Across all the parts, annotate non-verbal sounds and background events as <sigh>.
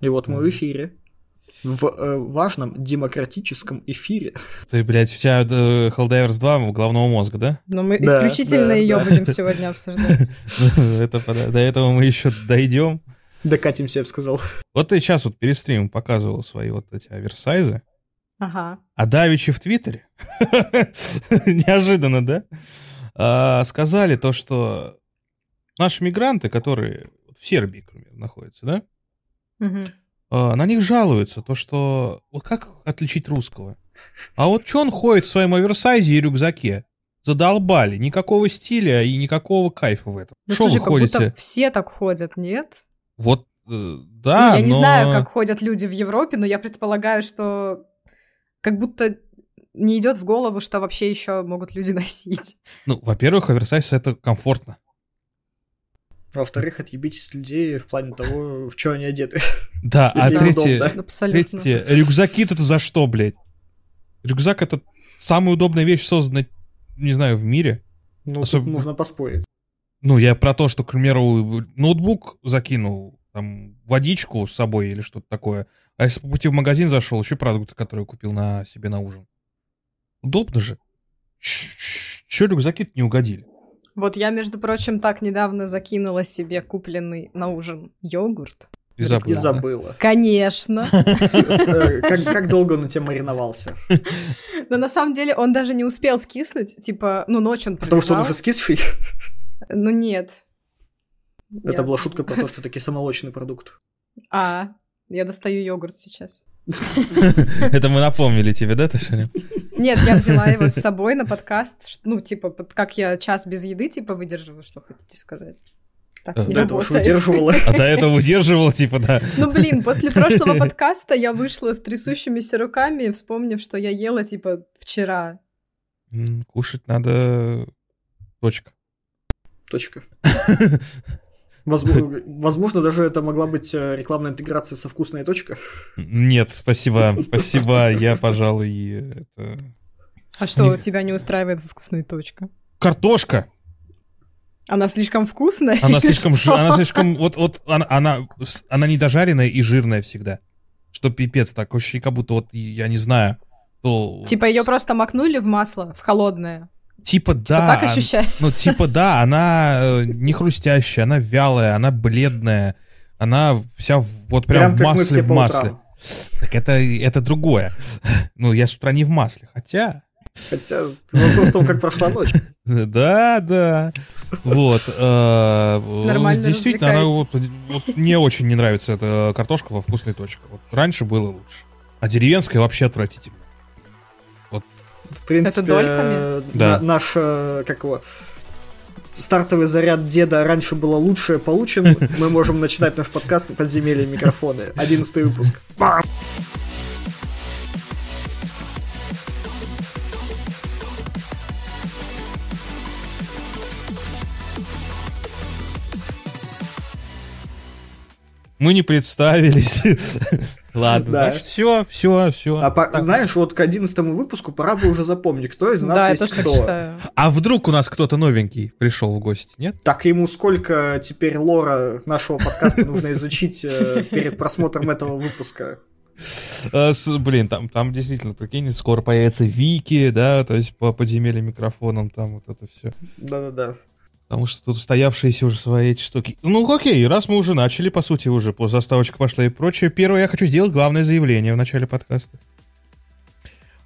И вот мы в эфире. В э, важном демократическом эфире. Ты, блядь, у тебя э, Helldivers 2 у головного мозга, да? Но мы Да, исключительно да, ее да. будем сегодня обсуждать. <laughs> До этого мы еще дойдем. Докатимся, я бы сказал. Вот ты сейчас вот перед стримом показывал свои вот эти оверсайзы, Ага. а Давичи в Твиттере, <laughs> неожиданно, да, А, сказали то, что наши мигранты, которые в Сербии, к примеру, находятся, да, А, на них жалуются, то, что вот как отличить русского? А вот что он ходит в своем оверсайзе и рюкзаке? Задолбали, никакого стиля и никакого кайфа в этом. Ну, Что вы слушай, как будто ходите? все так ходят, нет? Вот, э, да, Ну, я не но- знаю, как ходят люди в Европе, но я предполагаю, что как будто не идет в голову, что вообще еще могут люди <laughs> носить. Ну, во-первых, оверсайз это комфортно. Во-вторых, отъебитесь от людей в плане того, в что они одеты. Да, а третье, третье, рюкзаки-то это за что, блядь? Рюкзак это самая удобная вещь, созданная, не знаю, в мире. Ну, Особ- тут можно поспорить. Ну, я про то, что, к примеру, ноутбук закинул, там, водичку с собой или что-то такое, а если по пути в магазин зашел, еще продукты, которые купил на себе на ужин. Удобно же. Че рюкзаки не угодили? Вот я, между прочим, так недавно закинула себе купленный на ужин йогурт. И забыл. И забыла. Конечно. <laughs> Э, Как как долго он у тебя мариновался? Но на самом деле он даже не успел скиснуть. Типа, ну, ночь он Потому что он уже скисший. <laughs> Ну, нет. Это была шутка про то, что такие самолочный продукт. А, я достаю йогурт сейчас. Это мы напомнили тебе, да, Ташаня? Нет, я взяла его с собой на подкаст. Ну, типа, как я час без еды, типа, выдерживаю, что хотите сказать. Так Э, не До этого уж выдерживала. А до этого удерживал, типа, да. Ну, блин, после прошлого подкаста я вышла с трясущимися руками, вспомнив, что я ела, типа, вчера. Кушать надо... Точка. Точка. <laughs> Возможно, возможно, даже это могла быть э, рекламная интеграция со вкусной точка. Нет, спасибо, спасибо, я, пожалуй, это... А что, Не- тебя не устраивает вкусная точка? Картошка! Она слишком вкусная? Она слишком, что? она слишком, вот, вот, она, она, она недожаренная и жирная всегда. Что пипец, так ощущение, как будто вот, я не знаю, то... Типа ее просто макнули в масло, в холодное. Типа да. Вот так ощущается. Ну, типа да, она э, не хрустящая, она вялая, она бледная, она вся в- вот прям, Прям в масле, в масле. Так это, это другое. <laughs> Ну, я с утра не в масле, хотя... Хотя вопрос в том, как прошла ночь. <laughs> Да, да. Вот. э, Действительно, она вот, мне очень не нравится эта картошка во вкусной точке. Вот раньше было лучше. А деревенская вообще отвратительно. В принципе, дольками? э, Да. на- наш, э, как его, стартовый заряд деда раньше было лучше получен. Мы можем начинать наш подкаст «Подземелье микрофоны». Одиннадцатый выпуск. Бам! Мы не представились. Ладно, Да. значит, все, все, все. А по- знаешь, вот к одиннадцатому выпуску пора бы уже запомнить, кто из нас Да, есть кто. считаю. А вдруг у нас кто-то новенький пришел в гости, нет? Так ему сколько теперь лора нашего подкаста нужно изучить э, перед просмотром этого выпуска? С- блин, там, там действительно, прикинь, скоро появится Вики, да, то есть по подземельям микрофоном, там вот это все. Да-да-да. Потому что тут устоявшиеся уже свои эти штуки. Ну, окей, раз мы уже начали, по сути, уже по заставочка пошла и прочее. Первое, я хочу сделать главное заявление в начале подкаста.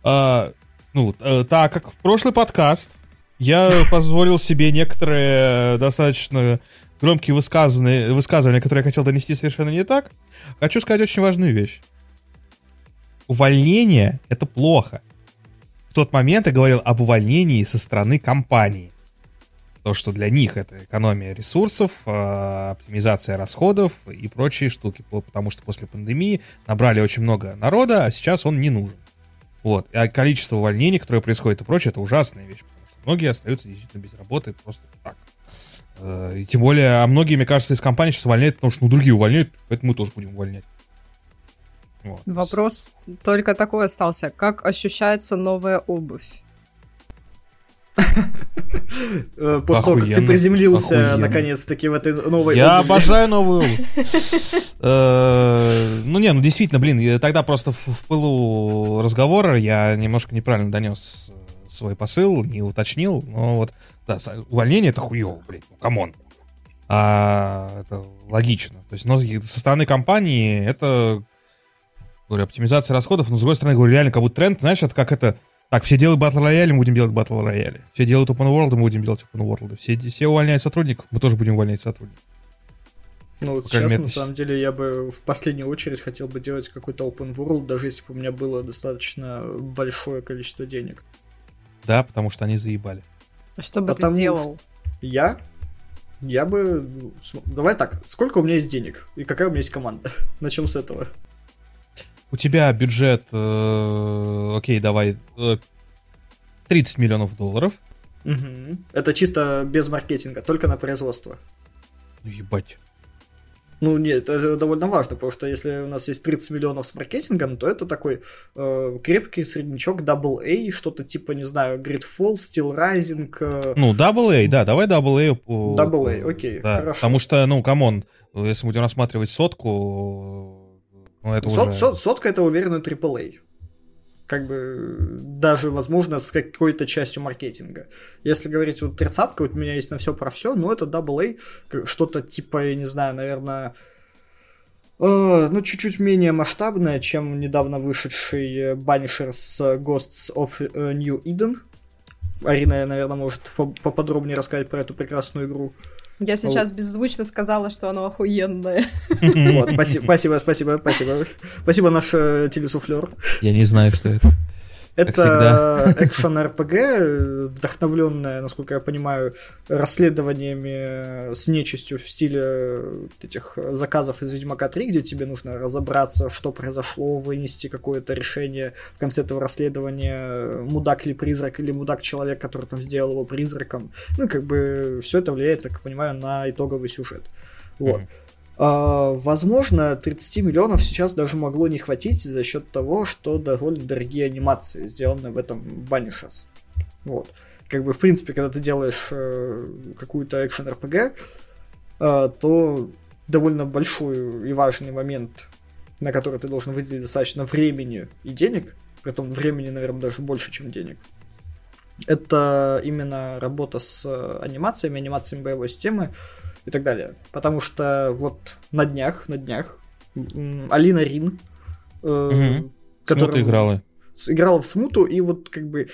А, ну, э, так как в прошлый подкаст я позволил себе некоторые достаточно громкие высказанные, высказывания, которые я хотел донести совершенно не так, хочу сказать очень важную вещь. Увольнение — это плохо. В тот момент я говорил об увольнении со стороны компании. То, что для них это экономия ресурсов, э, оптимизация расходов и прочие штуки. По- Потому что после пандемии набрали очень много народа, а сейчас он не нужен. Вот. А количество увольнений, которое происходит и прочее, это ужасная вещь. Потому что многие остаются действительно без работы просто так. Э, И тем более, а многие, мне кажется, из компаний сейчас увольняют, потому что ну, другие увольняют, поэтому мы тоже будем увольнять. Вот. Вопрос только такой остался. Как ощущается новая обувь? Э, После того, как ты приземлился наконец-таки в этой новой Я обожаю <laughs> новую. Э, Ну не, ну действительно, блин, тогда просто в пылу разговора я немножко неправильно донес э, свой посыл, не уточнил, но вот, да, увольнение это хуево, блин, ну come on. А это логично. То есть, но со стороны компании это, говорю, оптимизация расходов, но с другой стороны, говорю, реально как будто тренд, знаешь, это как это, так, все делают батл рояли, мы будем делать батл рояли. Все делают open world, мы будем делать open world. Все, все увольняют сотрудников, мы тоже будем увольнять сотрудников. Ну, вот сейчас, мере, на самом деле, я бы в последнюю очередь хотел бы делать какой-то open world, даже если бы у меня было достаточно большое количество денег. Да, потому что они заебали. А Что бы ты Потому сделал? Я? Я бы... Давай так, сколько у меня есть денег? И какая у меня есть команда? <laughs> Начнем с этого. У тебя бюджет, э, окей, давай, э, 30 миллионов долларов. Мгм. Это чисто без маркетинга, только на производство. Ну, ебать. Ну, нет, это довольно важно, потому что если у нас есть 30 миллионов с маркетингом, то это такой э, крепкий среднячок AA, что-то типа, не знаю, Greedfall, Steel Rising. э, Ну, AA, да, давай AA. AA, окей, да, хорошо. Потому что, ну, come on, если будем рассматривать сотку, ну, это Сот- уже... сот- сотка это уверенно AAA. Как бы даже, возможно, с какой-то частью маркетинга. Если говорить вот тридцатка, вот у меня есть на все про все, но это AA, что-то типа, я не знаю, наверное, э, ну, чуть-чуть менее масштабное, чем недавно вышедший э, Banishers Ghosts of э, New Eden. Арина, наверное, может по- поподробнее рассказать про эту прекрасную игру. Я сейчас беззвучно сказала, что оно охуенное. Вот, спасибо, спасибо, спасибо, спасибо. Спасибо, наш э, телесуфлер. Я не знаю, что это. Это экшен РПГ, вдохновленная, насколько я понимаю, расследованиями с нечистью в стиле этих заказов из Ведьмака 3, где тебе нужно разобраться, что произошло, вынести какое-то решение в конце этого расследования, мудак ли призрак или мудак человек, который там сделал его призраком. Ну, как бы все это влияет, так я понимаю, на итоговый сюжет. Вот. Мгм. А, возможно, 30 миллионов сейчас даже могло не хватить за счет того, что довольно дорогие анимации сделаны в этом Banishers. Вот. Как бы, в принципе, когда ты делаешь э, какую-то экшен RPG, э, то довольно большой и важный момент, на который ты должен выделить достаточно времени и денег, притом времени, наверное, даже больше, чем денег. Это именно работа с анимациями, анимациями боевой системы и так далее. Потому что вот на днях, на днях Алина Рин, э, Мгм. которая играла. играла в смуту, и вот как бы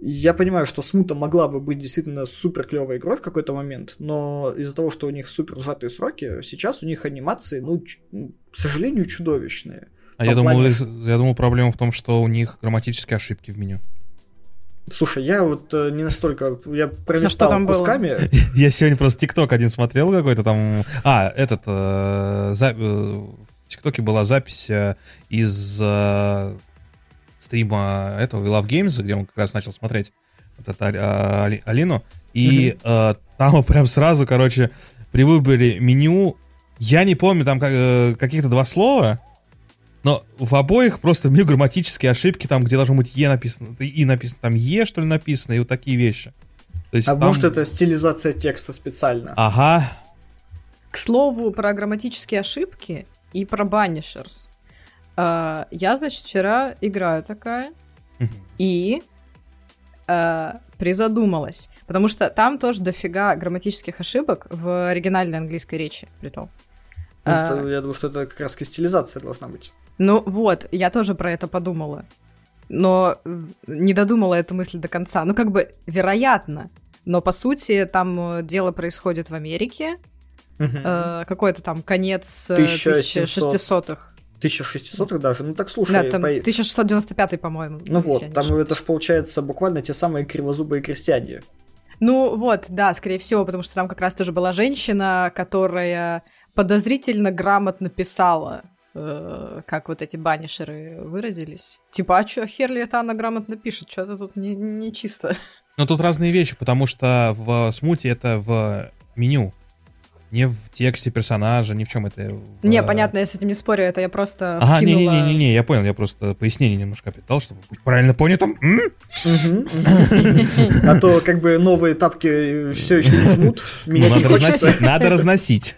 я понимаю, что смута могла бы быть действительно супер клевой игрой в какой-то момент, но из-за того, что у них супер сжатые сроки, сейчас у них анимации, ну, ч- ну, к сожалению, чудовищные. А я думал, плане- я думал, проблема в том, что у них грамматические ошибки в меню. Слушай, я вот э, не настолько, я пролистал там было? кусками. <laughs> Я сегодня просто ТикТок один смотрел какой-то там... А, этот... э, за- э, В ТикТоке была запись э, из э, стрима этого We Love Games, где он как раз начал смотреть вот а, Али- Алину. И э, там <laughs> прям сразу, короче, при выборе меню... Я не помню, там как- э, каких-то два слова, но в обоих просто меню грамматические ошибки, там, где должно быть Е написано, И написано, там Е, что ли, написано, и вот такие вещи. То есть А там- может это стилизация текста специально? Ага. К слову, про грамматические ошибки и про банишерс. А, Я, значит, вчера играю такая, и э, призадумалась. Потому что там тоже дофига грамматических ошибок в оригинальной английской речи, притом. Это, А, я думаю, что это как раз стилизация должна быть. Ну вот, я тоже про это подумала. Но э, не додумала эту мысль до конца. Ну, как бы, вероятно. Но, по сути, там э, дело происходит в Америке. Э, какой-то там конец э, 1700. 1600-х. 1600 даже? Ну так слушай, Да, там по- 1695, по-моему. ну вот, там это ж получается буквально те самые кривозубые крестьяне. Ну вот, да, скорее всего, потому что там как раз тоже была женщина, которая подозрительно грамотно писала, э, как вот эти банишеры выразились. Типа, а чё, хер ли это она грамотно пишет? Что-то тут не, не чисто. Но тут разные вещи, потому что в смуте это в меню. Не в тексте персонажа, ни в чем это. В... Не, понятно, я с этим не спорю, это я просто Ага, вкинула... не-не-не, я понял, я просто пояснение немножко опять чтобы быть правильно понятым. А то как бы новые тапки все еще не жмут. Ну, Меня не надо разносить, надо разносить.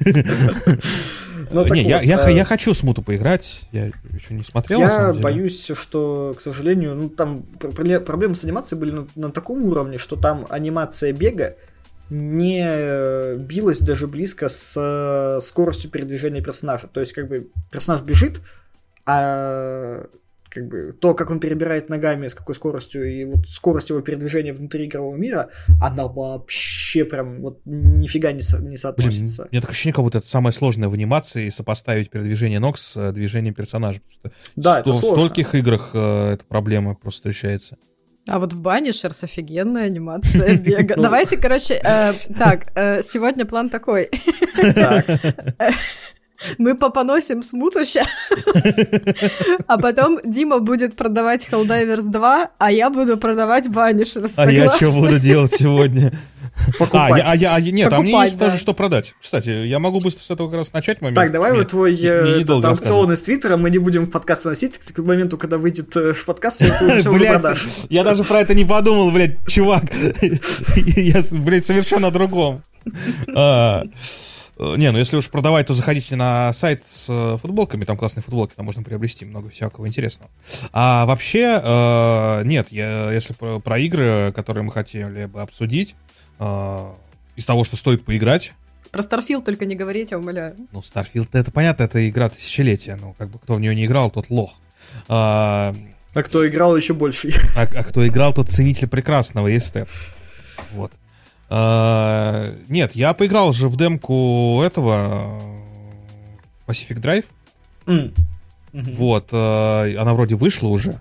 Ну, так Не, я, вот, я, э, я хочу смуту поиграть, я еще не смотрел, Я боюсь, что, к сожалению, ну там пр- пр- проблемы с анимацией были на, на таком уровне, что там анимация бега не э, билась даже близко с э, скоростью передвижения персонажа. То есть, как бы персонаж бежит, а как бы то, как он перебирает ногами, с какой скоростью, и вот скорость его передвижения внутри игрового мира, она вообще прям вот нифига не, со- не Блин, соотносится. у меня такое ощущение, как будто это самое сложное в анимации сопоставить передвижение ног с э, движением персонажа. Потому что Да, сто- это в сложно. стольких играх э, эта проблема просто встречается. А вот в Банишерс офигенная анимация <laughs> бега. Ну. Давайте, короче, э, так, э, сегодня план такой. Мы попоносим смуту сейчас, а потом Дима будет продавать Helldivers 2, а я буду продавать Банишерс. А я что буду делать сегодня? А, Покупать. а я, а я- нет, а мне Покупать, есть да. тоже что продать. Кстати, я могу быстро с этого как раз начать момент. Так, давай Нет, вот твой э, аукцион из Твиттера мы не будем в подкаст выносить. К моменту, когда выйдет э, в подкаст, всё это уже Блядь, продашь. я даже про это не подумал, блядь, чувак. <laughs> Я, блядь, совершенно о другом. А, э, Не, ну если уж продавать, то заходите на сайт с э, футболками, там классные футболки, там можно приобрести много всякого интересного. А вообще, э, нет, я, если про, про игры, которые мы хотели бы обсудить, э, из того, что стоит поиграть, Про Starfield только не говорите, умоляю. ну, Starfield, это понятно, это игра тысячелетия, ну, как бы кто в нее не играл, тот лох. А, А кто играл еще больше? а, а кто играл, тот ценитель прекрасного и эстет. Вот. А, нет, я поиграл же в демку этого э, Pacific Drive. М. Мгм. Вот, э, она вроде вышла уже.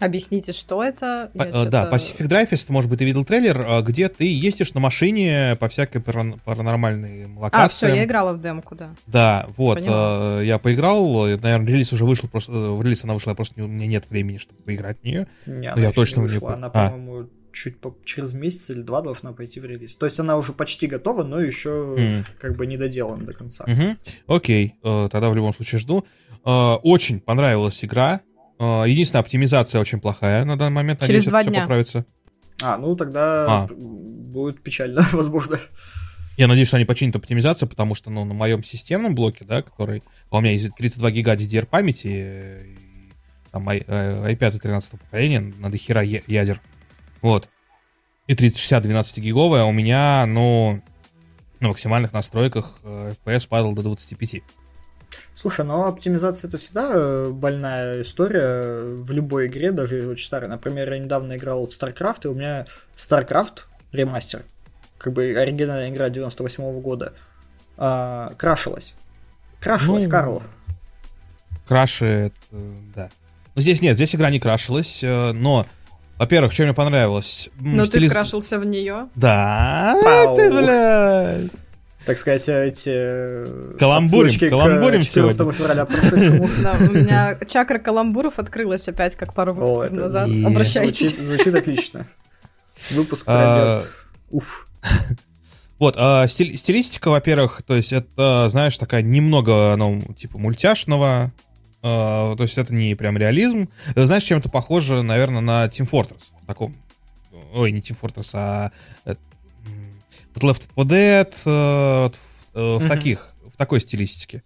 Объясните, что это? Я э, Да, чё-то- Pacific Drive, если ты, может быть, ты видел трейлер, э, где ты ездишь на машине по всякой паран- паранормальным А, локациям. все, я играла в демку, да. Да, вот, Поняла. я поиграл, наверное, релиз уже вышел, просто, в релиз она вышла, просто не- у меня нет времени, чтобы поиграть в нее. Не, Ну, я точно не не вышла. пом- Она, А. по-моему, чуть по- через месяц или два должна пойти в релиз. То есть она уже почти готова, но еще М. как бы не доделана до конца. Мгм. Окей, э, тогда в любом случае жду. Э, Очень понравилась игра. Э, Единственная оптимизация очень плохая на данный момент. Через Надеюсь, два это все дня. поправится. А, ну тогда А. будет печально, <laughs> возможно. Я надеюсь, что они починят оптимизацию, потому что ну, на моем системном блоке, да, который... а у меня есть 32 гига DDR памяти, там i, э, i5 13 поколения, на дохера я- ядер. Вот. И 3060 12-гиговая у меня, ну, на максимальных настройках э, FPS падал до 25. Слушай, но оптимизация это всегда э, больная история в любой игре, даже очень старой. Например, я недавно играл в StarCraft, и у меня StarCraft ремастер, как бы оригинальная игра 98 года, а, крашилась. Крашилась, Ну, Карл. крашит, э, да. Но здесь нет, здесь игра не крашилась, э, но, во-первых, что мне понравилось... Но ты стилиз- вкрашился в нее. Да, Пау. ты, блядь. Так сказать, эти э, Каламбурим, к каламбурим 14 сегодня. февраля прошедшему. Да, у меня чакра каламбуров открылась опять, как пару выпусков это назад. е- Обращайтесь. Звучит, звучит отлично. Выпуск А, пройдет. Уф. <laughs> Вот, а, стиль- стилистика, во-первых, то есть это, знаешь, такая немного, ну, типа мультяшного, то есть это не прям реализм. Э, Знаешь, чем-то похоже, наверное, на Team Fortress. Таком, ой, не Team Fortress, а э, вот Left 4 Dead, э, вот в, э, Мгм. таких, в такой стилистике.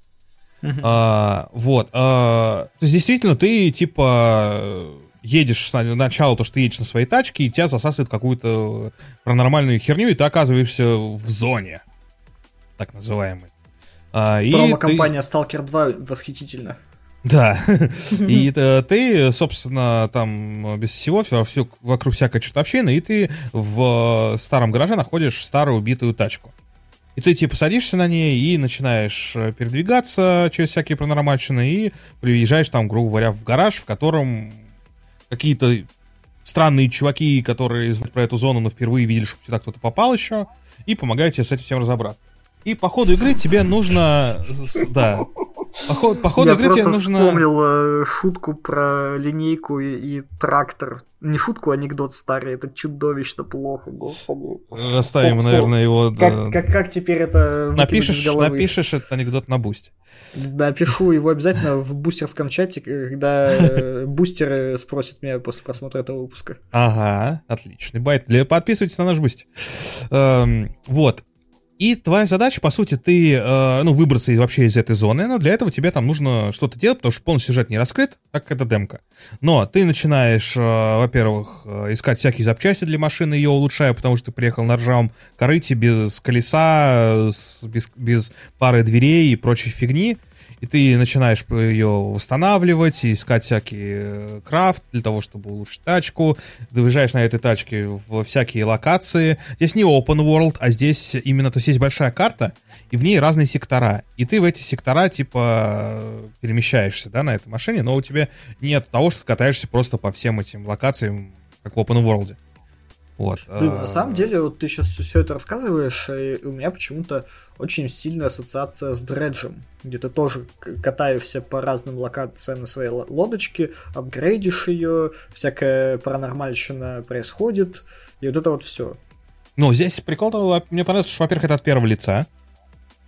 Мгм. А, вот. а, то есть, действительно, ты, типа, едешь сначала, то, что ты едешь на своей тачке, и тебя засасывает какую-то паранормальную херню, и ты оказываешься в зоне. Так называемой. А, Промо-компания Stalker 2 восхитительна. Да. И э, ты, собственно, там без всего, все, все вокруг всякой чертовщины, и ты в э, старом гараже находишь старую убитую тачку. И ты типа садишься на ней и начинаешь э, передвигаться через всякие паранормальщины и приезжаешь там, грубо говоря, в гараж, в котором какие-то странные чуваки, которые знают про эту зону, но впервые видели, что сюда кто-то попал еще, и помогают тебе с этим всем разобраться. И по ходу игры тебе нужно... Да. По ходу, по ходу Я игры тебе просто нужно... вспомнил э, шутку про линейку и, и трактор. Не шутку, а анекдот старый. Это чудовищно плохо, господи. Оставим, Оп, наверное, его... да. Как, как, как теперь это Напишешь, напишешь этот анекдот на бусте. Напишу его обязательно в бустерском чате, когда э, бустеры спросят меня после просмотра этого выпуска. Ага, отличный bait. Подписывайтесь на наш бусти. Эм, вот. И твоя задача, по сути, ты, э, ну, выбраться из, вообще из этой зоны, но для этого тебе там нужно что-то делать, потому что полный сюжет не раскрыт, так как это демка. Но ты начинаешь, э, во-первых, э, искать всякие запчасти для машины, ее улучшая, потому что ты приехал на ржавом корыте без колеса, с- без, без пары дверей и прочей фигни. И ты начинаешь ее восстанавливать, и искать всякий э, крафт для того, чтобы улучшить тачку. Ты выезжаешь на этой тачке в всякие локации. Здесь не open world, а здесь именно, то есть есть большая карта, и в ней разные сектора. И ты в эти сектора, типа, перемещаешься, да, на этой машине, но у тебя нет того, что катаешься просто по всем этим локациям, как в open world. Вот. Блин, на самом деле, вот ты сейчас все это рассказываешь, и у меня почему-то очень сильная ассоциация с дреджем, где ты тоже катаешься по разным локациям на своей ло- лодочке, апгрейдишь ее, всякая паранормальщина происходит, и вот это вот все. Ну, здесь прикол-то, во- мне понравилось, что, во-первых, это от первого лица.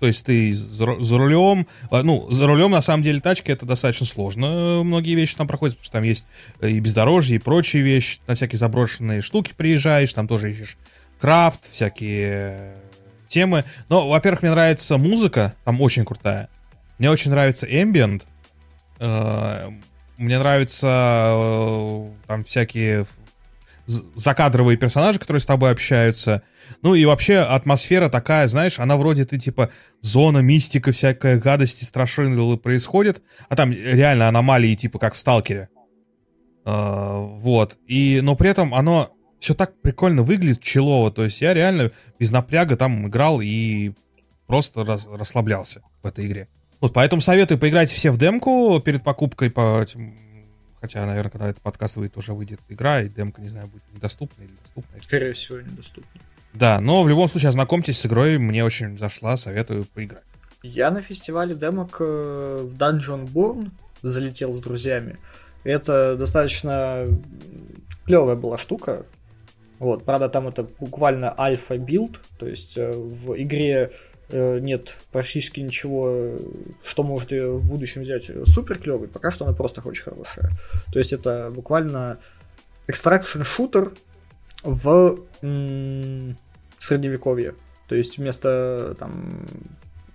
То есть ты за, ру- за рулем, а, ну, за рулем, на самом деле, тачки это достаточно сложно. э, Многие вещи там проходят, потому что там есть э, и бездорожье, и прочие вещи. На всякие заброшенные штуки приезжаешь, там тоже ищешь крафт, всякие э, темы. Но, во-первых, мне нравится музыка, там очень крутая. Мне очень нравится ambient. Мне нравятся э, там всякие закадровые персонажи, которые с тобой общаются. Ну и вообще атмосфера такая, знаешь, она вроде ты типа зона, мистика, всякая гадость и страшилы происходит, а там реально аномалии типа как в Сталкере. А, вот. И, но при этом оно все так прикольно выглядит, челово. То есть я реально без напряга там играл и просто рас- расслаблялся в этой игре. Вот поэтому советую поиграть все в демку перед покупкой по этим... Хотя, наверное, когда этот подкаст выйдет, уже выйдет игра, и демка, не знаю, будет недоступна или доступна. Скорее всего, недоступно. Да, но в любом случае ознакомьтесь с игрой, мне очень зашла, советую поиграть. Я на фестивале демок э, в Dungeon Born залетел с друзьями. Это достаточно клевая была штука. Вот, правда, там это буквально альфа-билд, то есть э, в игре нет практически ничего, э, что можете в будущем взять супер клевый, пока что она просто очень хорошая. То есть это буквально экстракшн шутер в м, средневековье. То есть вместо там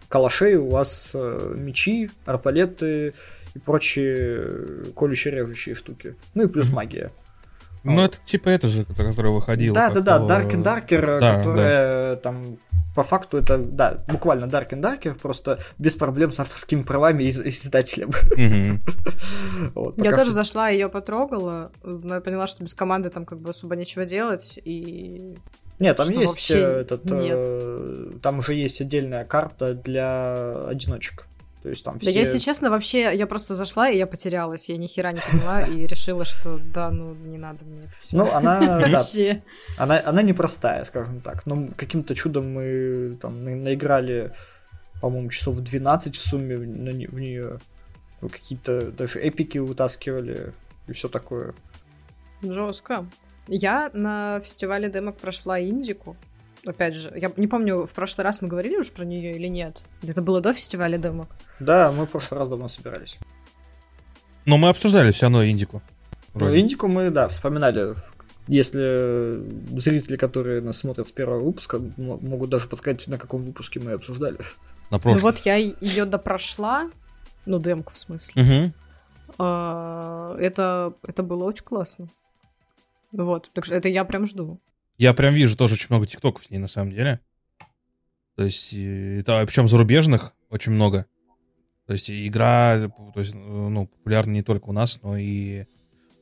калашей у вас э, мечи, арбалеты и прочие колющие режущие штуки. Ну и плюс Мгм. магия. Ну, Вот. это типа это же, которая выходила. Да, да, да, Dark and Darker, да, которая там по факту это, да, буквально Dark and Darker, просто без проблем с авторскими правами и с- и с издателем. <laughs> Вот, Я тоже что- зашла, ее потрогала, но я поняла, что без команды там как бы особо нечего делать, и Нет, там что есть э, этот, нет. э, там уже есть отдельная карта для одиночек. То есть там Да все... я, если честно, вообще, я просто зашла, и я потерялась, я ни хера не поняла, и решила, что да, ну, не надо мне это все. Ну, она, да, Вообще. Она, она непростая, скажем так. Но каким-то чудом мы там на- наиграли, по-моему, часов 12 в сумме в, на не- в нее. Какие-то даже эпики вытаскивали и все такое. Жестко. Я на фестивале демок прошла Индику. Опять же, я не помню, в прошлый раз мы говорили уже про нее или нет. Это было до фестиваля демок. Да, мы в прошлый раз давно собирались. Но мы обсуждали все равно Индику. Ну, Вроде. Индику мы, да, вспоминали. Если зрители, которые нас смотрят с первого выпуска, могут даже подсказать, на каком выпуске мы обсуждали. На Ну прошлом. вот я ее допрошла, ну, демку в смысле. Мгм. А, Это, это было очень классно. Вот, так что это я прям жду. Я прям вижу тоже очень много тиктоков с ней на самом деле. То есть, э, это, причем зарубежных очень много. То есть, игра, то есть, ну, популярна не только у нас, но и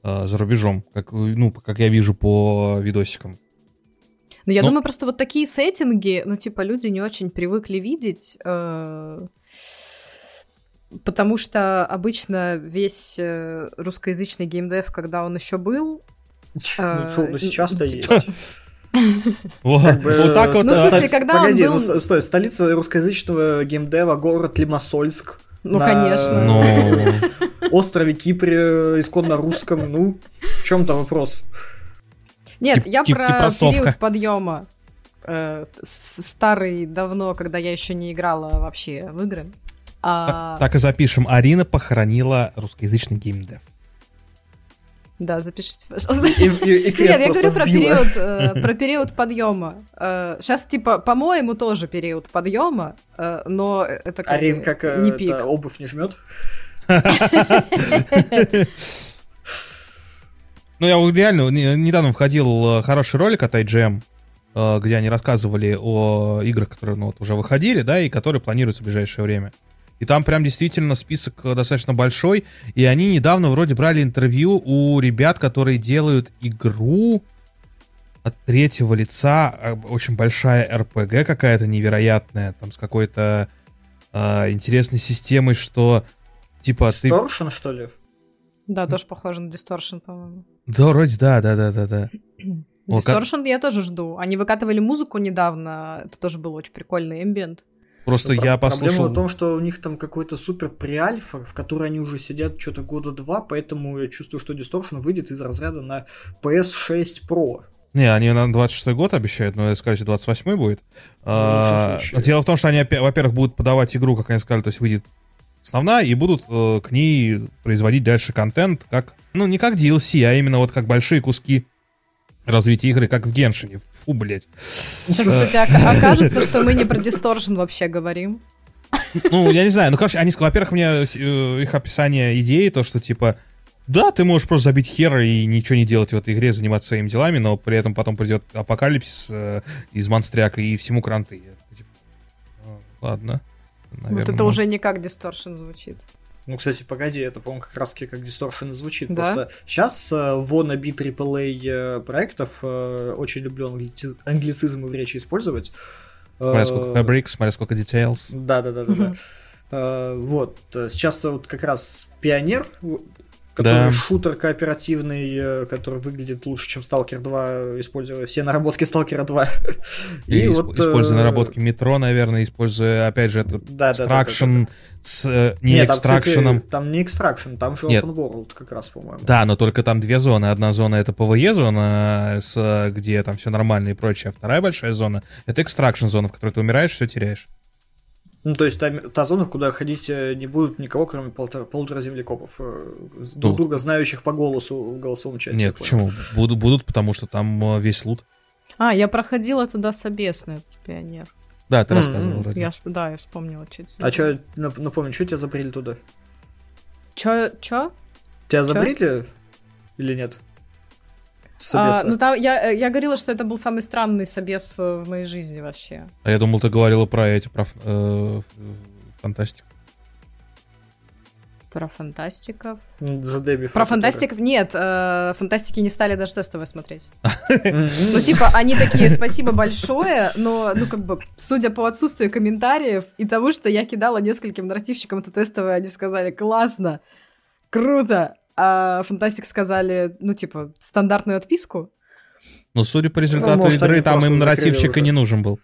э, за рубежом, как, э, ну, как я вижу по видосикам. Но я Ну- думаю, просто вот такие сеттинги, ну, типа, люди не очень привыкли видеть, э, потому что обычно весь э, русскоязычный геймдев, когда он еще был, Ну, ну, сейчас-то есть. <laughs> Вот, вот так вот. Ну, в э, когда он Погоди, был- ну, стой, столица русскоязычного геймдева, город Лимассольск. Ну, на конечно. Ну, <laughs> острове Кипре, исконно русском, ну, в чем-то вопрос. Нет, я про кипросовка. период подъема. Э, старый давно, когда я еще не играла вообще в игры. А, так и запишем. Арина похоронила русскоязычный геймдев. Да, запишите, пожалуйста. И, и- и Нет, я говорю про период, э, про период подъема. Сейчас, типа, по-моему, тоже период подъема, э, но это как, Арин как э, не это, пик. обувь не жмет. Ну, я вот реально не- недавно входил э, хороший ролик от IGM, э, где они рассказывали о играх, которые ну, вот, уже выходили, да, и которые планируются в ближайшее время. И там прям действительно список э, достаточно большой, и они недавно вроде брали интервью у ребят, которые делают игру от третьего лица, э, очень большая РПГ какая-то невероятная, там с какой-то э, интересной системой, что типа ты... Distortion, что ли? Да, тоже похоже на Distortion, по-моему. Да, вроде да, да, да, да, да. <clears throat> Distortion я тоже жду. Они выкатывали музыку недавно, это тоже был очень прикольный эмбиент. Просто Ну, я послушал... Проблема в том, что у них там какой-то супер преальфа, в которой они уже сидят что-то года два, поэтому я чувствую, что Distortion выйдет из разряда на PS6 Pro. Не, они на 26 год обещают, но, скорее всего, 28 будет. А, случае. но дело в том, что они, во-первых, будут подавать игру, как они сказали, то есть выйдет основная, и будут э, к ней производить дальше контент, как, ну, не как DLC, а именно вот как большие куски развития игры, как в Геншине. Фу, блядь. Сейчас, кстати, ока- окажется, что мы не про Distortion вообще говорим. Ну, я не знаю, ну, короче, они, во-первых, мне э, их описание идеи, то, что, типа, да, ты можешь просто забить хера и ничего не делать в этой игре, заниматься своими делами, но при этом потом придет апокалипсис э, из монстряка и всему кранты. Я типа, «А, ладно. вот наверное, это может». уже не как Distortion звучит. Ну, кстати, погоди, это, по-моему, как раз таки как и звучит. Да? Потому что сейчас э, в wannabe AAA э, проектов э, очень люблю англи- англицизмы в речи использовать. Смотря Э, сколько Fabric, смотря сколько Details. Да, да, да, да, да. Мгм. Э, Вот. э, Сейчас вот как раз Pioner, который Да. шутер кооперативный, э, который выглядит лучше, чем Stalker 2, используя все наработки Stalker 2. И, исп- вот, используя э, наработки метро, наверное, используя, опять же, это Да, да, да, да, extraction с э, не Нет, там, кстати, экстракшеном. там не extraction, там же Нет. open world как раз, по-моему. Да, но только там две зоны. Одна зона это PvE зона, с, где там все нормально и прочее, а вторая большая зона это extraction зона, в которой ты умираешь, все теряешь. Ну, то есть там, та зона, куда ходить э, не будут никого, кроме полтора, полутора землекопов, э, друг Ну. друга знающих по голосу в голосовом чате. Нет, почему? Будут, будут, потому что там э, весь лут. А, я проходила туда с обес на этот пионер. Да, ты М, рассказывал вроде. Я, да, я вспомнила. Что А что, напомню, что тебя забрили туда? Чё? чё? Тебя Чё? забрили или нет? А, ну, там, я, я говорила, что это был самый странный собес э, в моей жизни вообще. А я думал, ты говорила про эти, про э, фантастику. Про фантастиков. За Дебби Про фантастиков нет, э, фантастики не стали даже тестовые смотреть. <laughs> Ну, типа, они такие, спасибо большое, но, ну, как бы, судя по отсутствию комментариев и тому, что я кидала нескольким нарративщикам это тестовое, они сказали, классно, круто, а Фантастик сказали, ну, типа, стандартную отписку. Но судя по результату Ну, может, игры, там им нарративщик и не нужен был.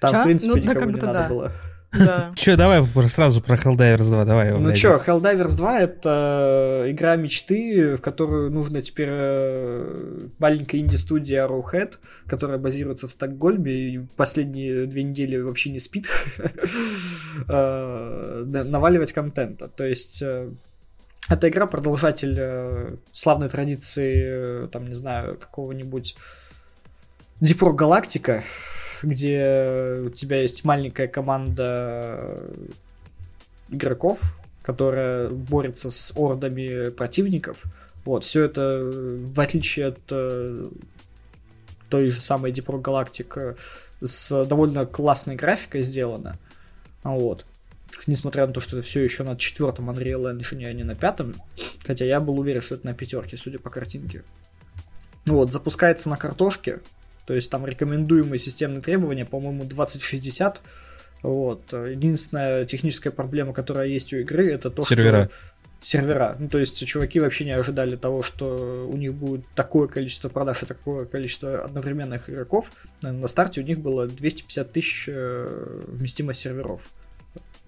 Там, Чё? в принципе, Ну, да, как не будто надо да. было. Да. <laughs> Че, давай сразу про Helldivers 2, давай. Ну чё, Helldivers 2 это игра мечты, в которую нужно теперь э, маленькая инди-студия Arrowhead, которая базируется в Стокгольме и последние две недели вообще не спит, <laughs> э, на- наваливать контента. То есть э, эта игра продолжатель э, славной традиции, э, там, не знаю, какого-нибудь Rock Galactica, где у тебя есть маленькая команда игроков, которая борется с ордами противников. Вот, все это, э, в отличие от э, той же самой Rock Galactic, э, с довольно классной графикой сделано. Вот. Несмотря на то, что это все еще на четвертом Unreal Engine, а не на пятом. Хотя я был уверен, что это на пятерке, судя по картинке. Вот, запускается на картошке. То есть там рекомендуемые системные требования, по-моему, 2060. Вот. Единственная техническая проблема, которая есть у игры, это то, Сервера. что сервера. Ну, то есть чуваки вообще не ожидали того, что у них будет такое количество продаж и такое количество одновременных игроков. На старте у них было 250 тысяч э, вместимость серверов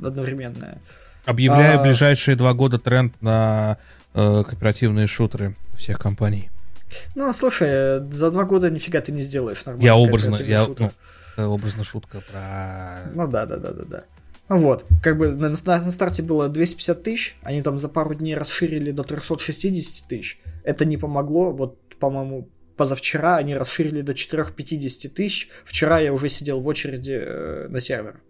одновременная. Объявляю А- ближайшие два года тренд на э, кооперативные шутеры всех компаний. Ну, слушай, за два года нифига ты не сделаешь нормально. Я образно, я, ну, образно шутка про... Ну да, да, да, да, да. Ну вот, как бы на, на- на старте было 250 тысяч, они там за пару дней расширили до 360 тысяч. Это не помогло, вот, по-моему, позавчера они расширили до 450 тысяч. Вчера я уже сидел в очереди э, на сервер.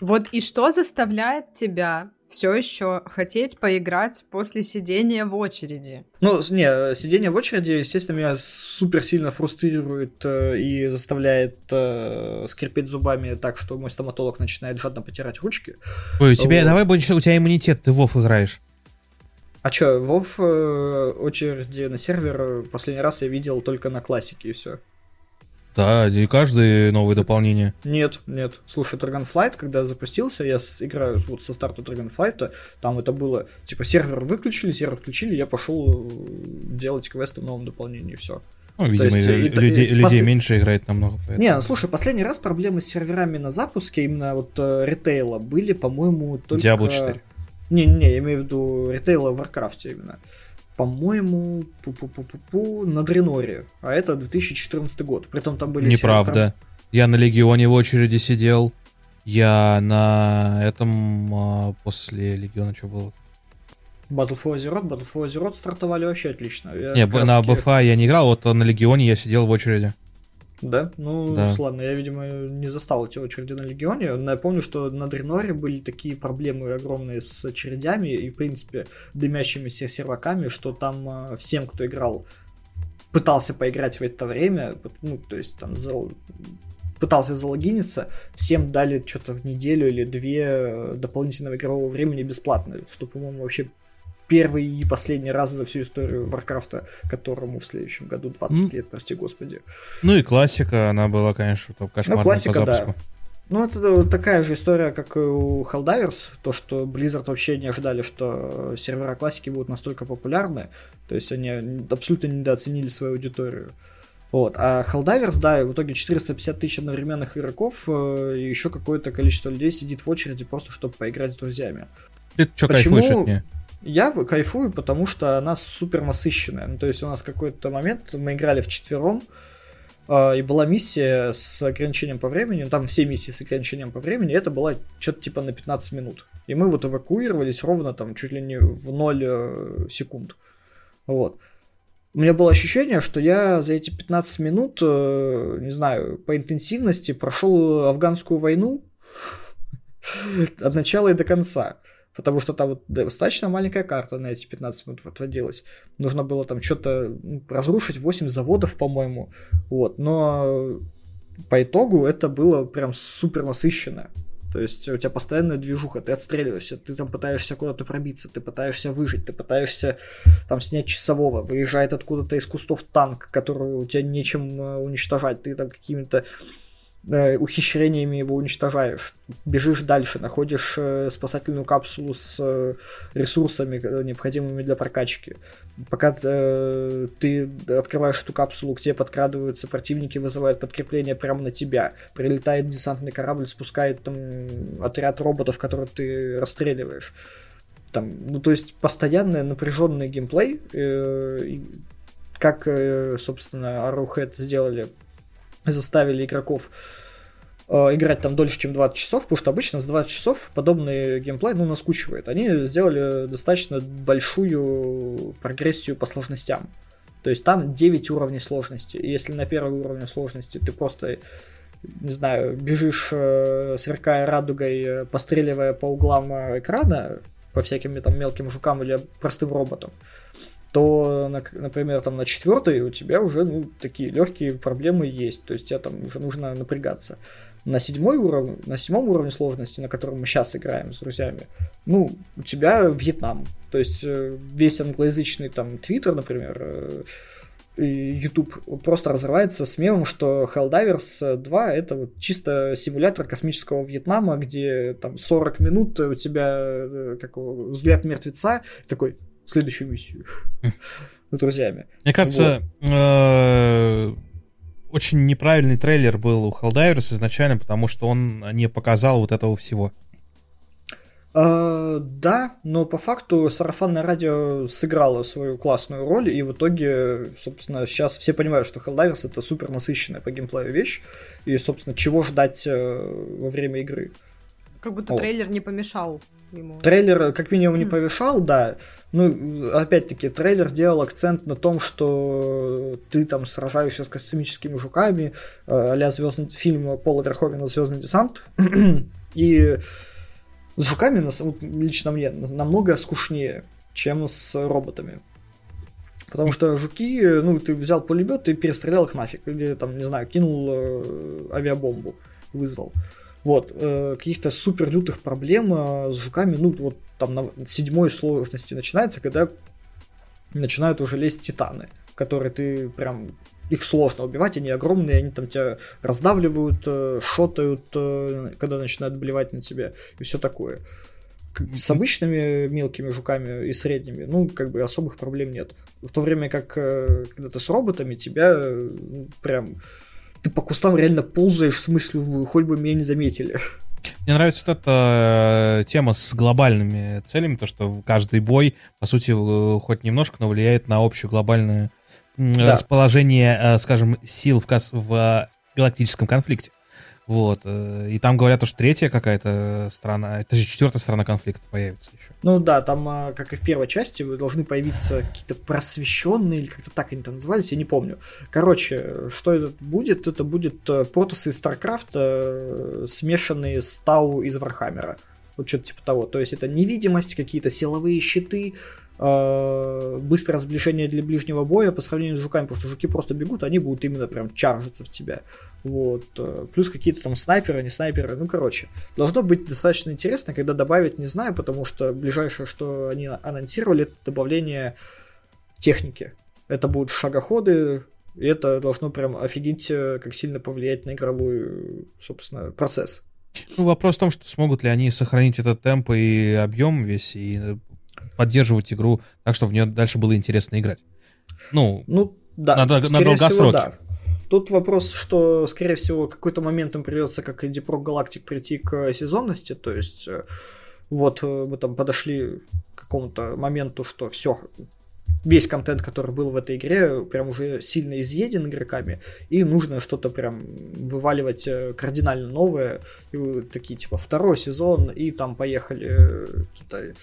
Вот и что заставляет тебя все еще хотеть поиграть после сидения в очереди? Ну, не, э, сидение в очереди, естественно, меня супер сильно фрустрирует э, и заставляет э, скрипеть зубами так, что мой стоматолог начинает жадно потирать ручки. Ой, у тебя, Вот. давай будешь, у тебя иммунитет, ты Вов играешь. А чё, Вов э, очереди на сервер э, последний раз я видел только на классике и все. Да, и каждое новое дополнение. Нет, нет. Слушай, Dragonflight, когда запустился, я играю вот со старта Dragonflight, там это было, типа, сервер выключили, сервер включили, я пошел э, делать квесты в новом дополнении, и все. Ну, видимо, есть, лю- и- и людей, людей после- меньше играет намного. поэтому. Не, ну слушай, последний раз проблемы с серверами на запуске именно вот э, ритейла были, по-моему, только... Diablo 4. Не-не, я имею в виду ритейла в Варкрафте именно. По-моему, на Дреноре. А это 2014 год. Притом там были... Неправда. Я на Легионе в очереди сидел. Я на этом а, после Легиона что было? Battle for Azeroth, Battle for Azeroth стартовали вообще отлично. Я Не, на таки- БФА я не играл, вот на Легионе я сидел в очереди. Да? Ну, Да. ладно, я, видимо, не застал эти очереди на Легионе. Но я помню, что на Дреноре были такие проблемы огромные с очередями и, в принципе, дымящимися серваками, что там а, всем, кто играл, пытался поиграть в это время, ну, то есть там зал- пытался залогиниться, всем дали что-то в неделю или две э, дополнительного игрового времени бесплатно, что, по-моему, вообще первый и последний раз за всю историю Варкрафта, которому в следующем году 20 М. лет, прости господи. Ну и классика, она была, конечно, топ кошмарная классика, по да. запуску. Ну, это такая же история, как и у Helldivers, то, что Blizzard вообще не ожидали, что сервера классики будут настолько популярны, то есть они абсолютно недооценили свою аудиторию. Вот. А Helldivers, да, в итоге 450 тысяч одновременных игроков, э, и еще какое-то количество людей сидит в очереди просто, чтобы поиграть с друзьями. Ты что Почему? кайфуешь от нее? Я кайфую, потому что она супер насыщенная. Ну, то есть у нас какой-то момент мы играли в четвером, и была миссия с ограничением по времени, ну, там все миссии с ограничением по времени, это была что-то типа на 15 минут. И мы вот эвакуировались ровно там чуть ли не в 0 э, секунд. Вот. У меня было ощущение, что я за эти 15 минут, э, не знаю, по интенсивности прошел афганскую войну <laughs> от начала и до конца. Потому что там вот достаточно маленькая карта на эти 15 минут отводилась. Нужно было там что-то разрушить 8 заводов, по-моему. Вот. Но по итогу это было прям супер насыщенно. То есть у тебя постоянная движуха, ты отстреливаешься, ты там пытаешься куда-то пробиться, ты пытаешься выжить, ты пытаешься там снять часового, выезжает откуда-то из кустов танк, который у тебя нечем э, уничтожать, ты там какими-то ухищрениями его уничтожаешь, бежишь дальше, находишь э, спасательную капсулу с э, ресурсами, э, необходимыми для прокачки. Пока э, ты открываешь эту капсулу, к тебе подкрадываются противники, вызывают подкрепление прямо на тебя. Прилетает десантный корабль, спускает там отряд роботов, которых ты расстреливаешь. Там, ну, то есть постоянный напряженный геймплей, э, как, э, собственно, Arrowhead сделали заставили игроков э, играть там дольше, чем 20 часов, потому что обычно с 20 часов подобный геймплей, ну, наскучивает. Они сделали достаточно большую прогрессию по сложностям. То есть там 9 уровней сложности. И если на первом уровне сложности ты просто, не знаю, бежишь, э, сверкая радугой, э, постреливая по углам экрана, по всяким там мелким жукам или простым роботам, то, на- например, там на четвертой у тебя уже ну, такие легкие проблемы есть. То есть тебе там уже нужно напрягаться. На седьмой уровне, на седьмом уровне сложности, на котором мы сейчас играем с друзьями, ну, у тебя Вьетнам. То есть э, весь англоязычный там Твиттер, например, э, YouTube просто разрывается с мемом, что Helldivers 2 это вот чисто симулятор космического Вьетнама, где там 40 минут у тебя э, как взгляд мертвеца, такой, следующую миссию <laughs> с друзьями. Мне кажется, э, очень неправильный трейлер был у Helldivers изначально, потому что он не показал вот этого всего. А, да, но по факту сарафанное радио сыграло свою классную роль, и в итоге, собственно, сейчас все понимают, что Helldivers это супер насыщенная по геймплею вещь, и, собственно, чего ждать э, во время игры. Как будто Вот. трейлер не помешал ему. Трейлер, как минимум, не Хм. повешал, да. Ну, опять-таки, трейлер делал акцент на том, что ты там сражаешься с космическими жуками, э, а-ля звездный фильм Пола Верховена «Звездный десант». <clears throat> И с жуками, лично мне, намного скучнее, чем с роботами. Потому что жуки, ну, ты взял пулемет и перестрелял их нафиг. Или, там, не знаю, кинул э, авиабомбу, вызвал. Вот, э, каких-то супер лютых проблем с жуками, ну, вот там на седьмой сложности начинается, когда начинают уже лезть титаны, которые ты прям их сложно убивать, они огромные, они там тебя раздавливают, э, шотают, э, когда начинают блевать на тебя и все такое. С обычными мелкими жуками и средними, ну, как бы особых проблем нет. В то время как, э, когда ты с роботами, тебя ну, прям... Ты по кустам реально ползаешь с мыслью, хоть бы меня не заметили. <laughs> Мне нравится вот эта э, тема с глобальными целями, то, что каждый бой, по сути, э, хоть немножко, но влияет на общее глобальное м, Да. расположение, э, скажем, сил в, в галактическом конфликте. Вот. э, И там говорят, что третья какая-то страна, это же четвертая страна конфликта появится еще. Ну да, там, а, как и в первой части, должны появиться какие-то просвещенные, или как-то так они там назывались, я не помню. Короче, что это будет? Это будет э, протоссы из Старкрафта, э, смешанные с Тау из Вархаммера. Вот что-то типа того. То есть это невидимость, какие-то силовые щиты, э, быстрое сближение для ближнего боя по сравнению с жуками, потому что жуки просто бегут, они будут именно прям чаржиться в тебя. Вот. э, Плюс какие-то там снайперы, не снайперы. Ну, короче, должно быть достаточно интересно, когда добавить, не знаю, потому что ближайшее, что они анонсировали, это добавление техники. Это будут шагоходы, и это должно прям офигеть, э, как сильно повлиять на игровой, собственно, процесс. Ну, вопрос в том, что смогут ли они сохранить этот темп и объем весь, и поддерживать игру так, чтобы в нее дальше было интересно играть. Ну, Ну, да. На на всего, долгосроке. да. Тут вопрос, что, скорее всего, какой-то момент им придется, как и Deep Galactic, прийти к сезонности. То есть, э, вот э, мы там подошли к какому-то моменту, что все, весь контент, который был в этой игре, прям уже сильно изъеден игроками, и нужно что-то прям вываливать э, кардинально новое. И такие, типа, второй сезон, и там поехали какие-то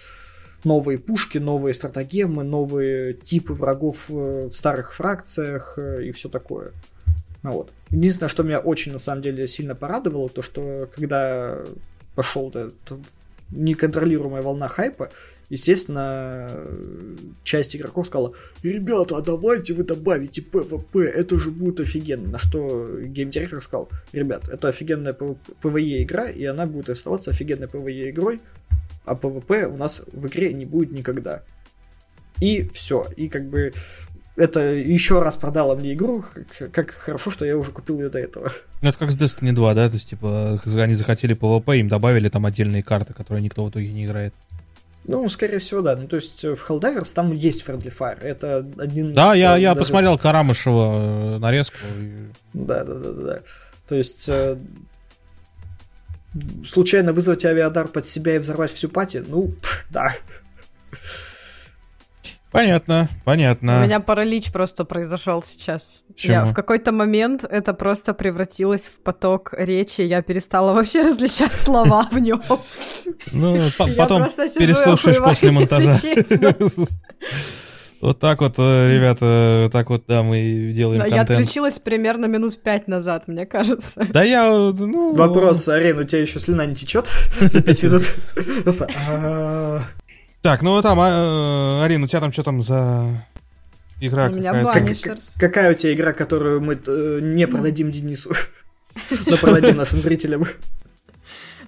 новые пушки, новые стратагемы, новые типы врагов э, в старых фракциях э, и все такое. Ну вот. Единственное, что меня очень на самом деле сильно порадовало, то что когда пошел этот неконтролируемая волна хайпа, естественно, часть игроков сказала, ребята, а давайте вы добавите PvP, это же будет офигенно. На что геймдиректор сказал, ребят, это офигенная PvE игра, и она будет оставаться офигенной PvE игрой, а PvP у нас в игре не будет никогда. И все. И как бы это еще раз продало мне игру, как, как хорошо, что я уже купил ее до этого. ну, это как с Destiny 2, да? То есть, типа, они захотели PvP, им добавили там отдельные карты, которые никто в итоге не играет. Ну, скорее всего, да. Ну, то есть в Helldivers там есть Friendly Fire. Это один Да, из, я, э, я даже посмотрел Карамышева э, нарезку. Да, да, да, да, да. То есть э, случайно вызвать авиадар под себя и взорвать всю пати, ну, да. Понятно, понятно. У меня паралич просто произошел сейчас. Почему? Я в какой-то момент это просто превратилось в поток речи, я перестала вообще <laughs> различать слова в нем. Ну, потом переслушаешь после монтажа. <laughs> Вот так вот, э, ребята, вот так вот, да, мы делаем Да, Я контент. отключилась примерно минут пять назад, мне кажется. Да я, ну... Вопрос, Арен, у тебя еще слюна не течет <laughs> за 5 минут? А, Так, ну там, а, э, Арина, у тебя там что там за игра У меня Punishers. Какая у тебя игра, которую мы э, не продадим Денису? <laughs> Но продадим нашим зрителям.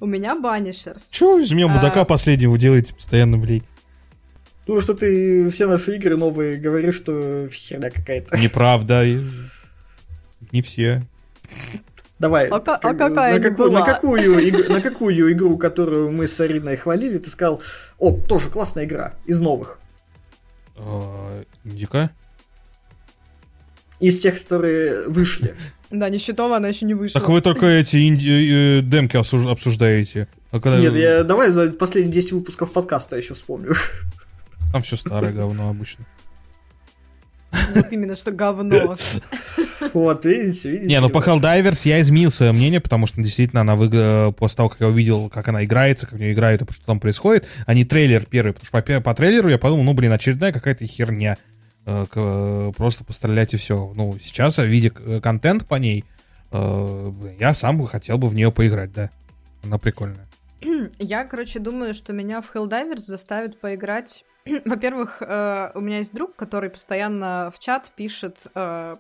У меня банишерс. Чего из меня А. мудака последнего делаете постоянно, блядь? Потому что ты все наши игры новые говоришь, что херня какая-то. Неправда. Не все. Давай. А а как- какая на, какую, на, какую, иг- на какую игру, которую мы с Ариной хвалили, ты сказал, о, тоже классная игра, из новых. А, Индика? Из тех, которые вышли. <laughs> Да, не счетово, она еще не вышла. Так вы только эти инди- э, демки обсуж- обсуждаете. А когда- Нет, я, давай за последние 10 выпусков подкаста еще вспомню. <laughs> Там все старое говно обычно. Вот именно что говно. Вот, видите, видите. Не, ну по. Helldivers я изменил свое мнение, потому что действительно она выгля- после того, как я увидел, как она играется, как в нее играют и что там происходит, а не трейлер первый, потому что по, по трейлеру я подумал, ну блин, очередная какая-то херня. Э, э, просто пострелять и все. Ну, сейчас, видя контент по ней, э, я сам бы хотел бы в нее поиграть, да. Она прикольная. Я, короче, думаю, что меня в Helldivers заставят поиграть. <clears throat> Во-первых, э, у меня есть друг, который постоянно в чат пишет э,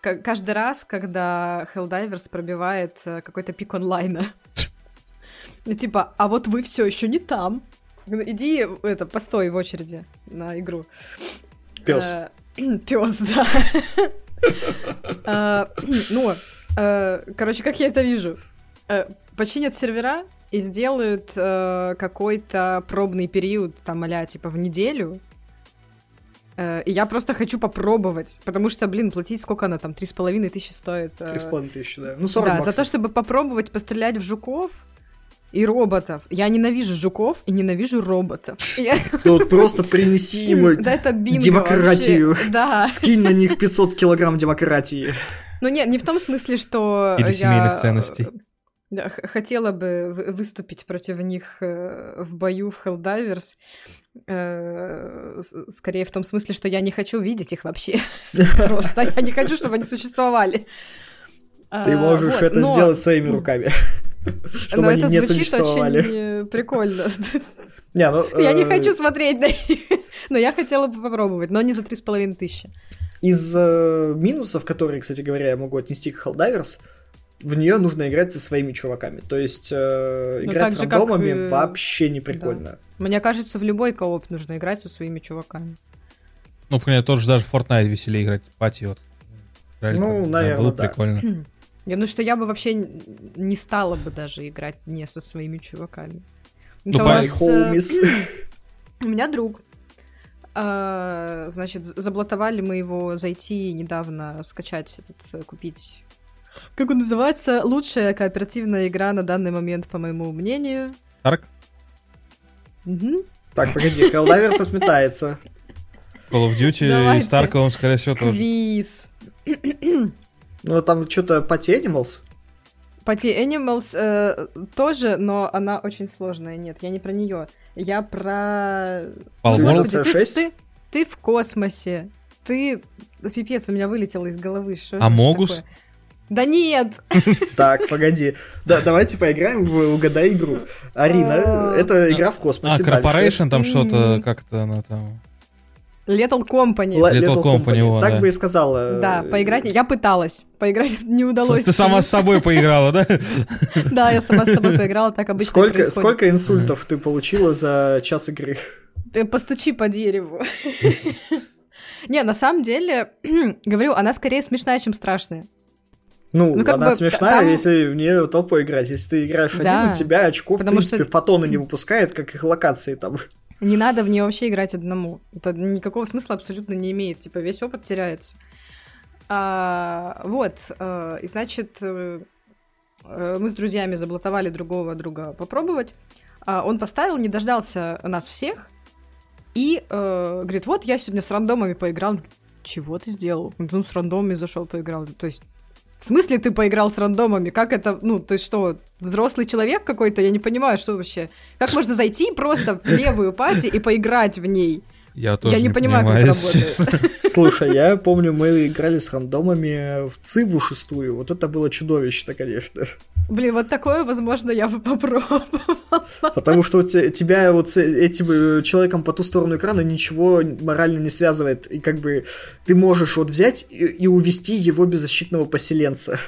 каждый раз, когда Helldivers пробивает э, какой-то пик онлайна. <laughs> Ну, Типа, а вот вы все еще не там. Иди, это, постой в очереди на игру. Пес. <clears throat> Пес, да. <clears throat> Ну, короче, как я это вижу? Починят сервера и сделают э, какой-то пробный период, там, а типа, в неделю. Э, И я просто хочу попробовать, потому что, блин, платить сколько она там, три с половиной тысячи стоит. э, 3,5 тысячи, да. Ну, 40 да, за баксов. то, чтобы попробовать пострелять в жуков и роботов. Я ненавижу жуков и ненавижу роботов. Вот просто принеси ему, <laughs> Да демократию. Да. скинь на них 500 килограмм демократии. Ну нет, не в том смысле, что Или я, семейных ценностей. Да, хотела бы вы- выступить против них э, в бою в Helldivers. э, Скорее в том смысле, что я не хочу видеть их вообще. <laughs> Просто я не хочу, чтобы они существовали. Ты А, можешь вот, это но- сделать своими руками. <laughs> Чтобы Но они это не существовали. очень э, прикольно. <laughs> Не, ну, Я не хочу смотреть на них. Но я хотела бы попробовать, но не за три с половиной тысячи. Из минусов, которые, кстати говоря, я могу отнести к Helldivers, в нее нужно играть со своими чуваками. То есть э, Ну, играть с как, рандомами э, вообще не прикольно. Мне кажется, в любой кооп нужно играть со своими чуваками. Ну, например, тоже даже в Fortnite веселее играть, пати вот. Ну, там, наверно, было да. прикольно. Я думаю, что я бы вообще не стала бы даже играть не со своими чуваками. Ну, у нас, э. <clears throat> У меня друг. А, Значит, заблатовали мы его зайти недавно, скачать, этот, э, купить. Как он называется? Лучшая кооперативная игра на данный момент, по моему мнению. Тарк, Мгм. Так, погоди, Helldivers отметается. Call of Duty и Давайте. Старка, он, скорее всего, тоже. Квиз. <clears throat> Ну, там что-то Party Animals. Party Animals э, тоже, но она очень сложная. Нет, я не про нее. Я про... Цивилизация Господи, ты- 6? Ты, ты в космосе. Ты... Пипец, у меня вылетело из головы. Что же Амогус? такое? Да нет! <laughs> Так, погоди. Да, давайте поиграем в угадай игру. Арина, А. это игра в А, космосе. дальше. Corporation там что-то, как-то она там... Lethal Company. Ла- Little Little Company, Company. вот, Так да. бы и сказала. Да, э, поиграть. Я пыталась. Поиграть <laughs> не удалось. Ты сама с собой поиграла, да? <laughs> Да, я сама с собой поиграла, так обычно Сколько, сколько инсультов ты получила за час игры? Ты постучи по дереву. Не, на самом деле, <clears throat> говорю, она скорее смешная, чем страшная. Ну, Ну, она бы, смешная, там- если в нее толпой играть. Если ты играешь Да, один, у тебя очко, в потому принципе, что- фотоны не выпускает, как их локации там. Не надо в нее вообще играть одному. Это никакого смысла абсолютно не имеет. Типа, весь опыт теряется. А, вот. э, и значит, э, э, мы с друзьями заблатовали другого друга попробовать. А он поставил, не дождался нас всех. И э, говорит, вот я сегодня с рандомами поиграл. Чего ты сделал? Ну, с рандомами зашел, поиграл. То есть, в смысле ты поиграл с рандомами? Как это, ну, ты что, взрослый человек какой-то? Я не понимаю, что вообще. Как можно зайти просто в левую пати и поиграть в ней? Я тоже не понимаю, как это если работает. <laughs> Слушай, я помню, мы играли с рандомами в Циву шестую. Вот это было чудовищно, конечно. Блин, вот такое, возможно, я бы попробовала. Потому что тебя вот с этим э, человеком по ту сторону экрана ничего морально не связывает. И как бы ты можешь вот взять и, и увести его беззащитного поселенца.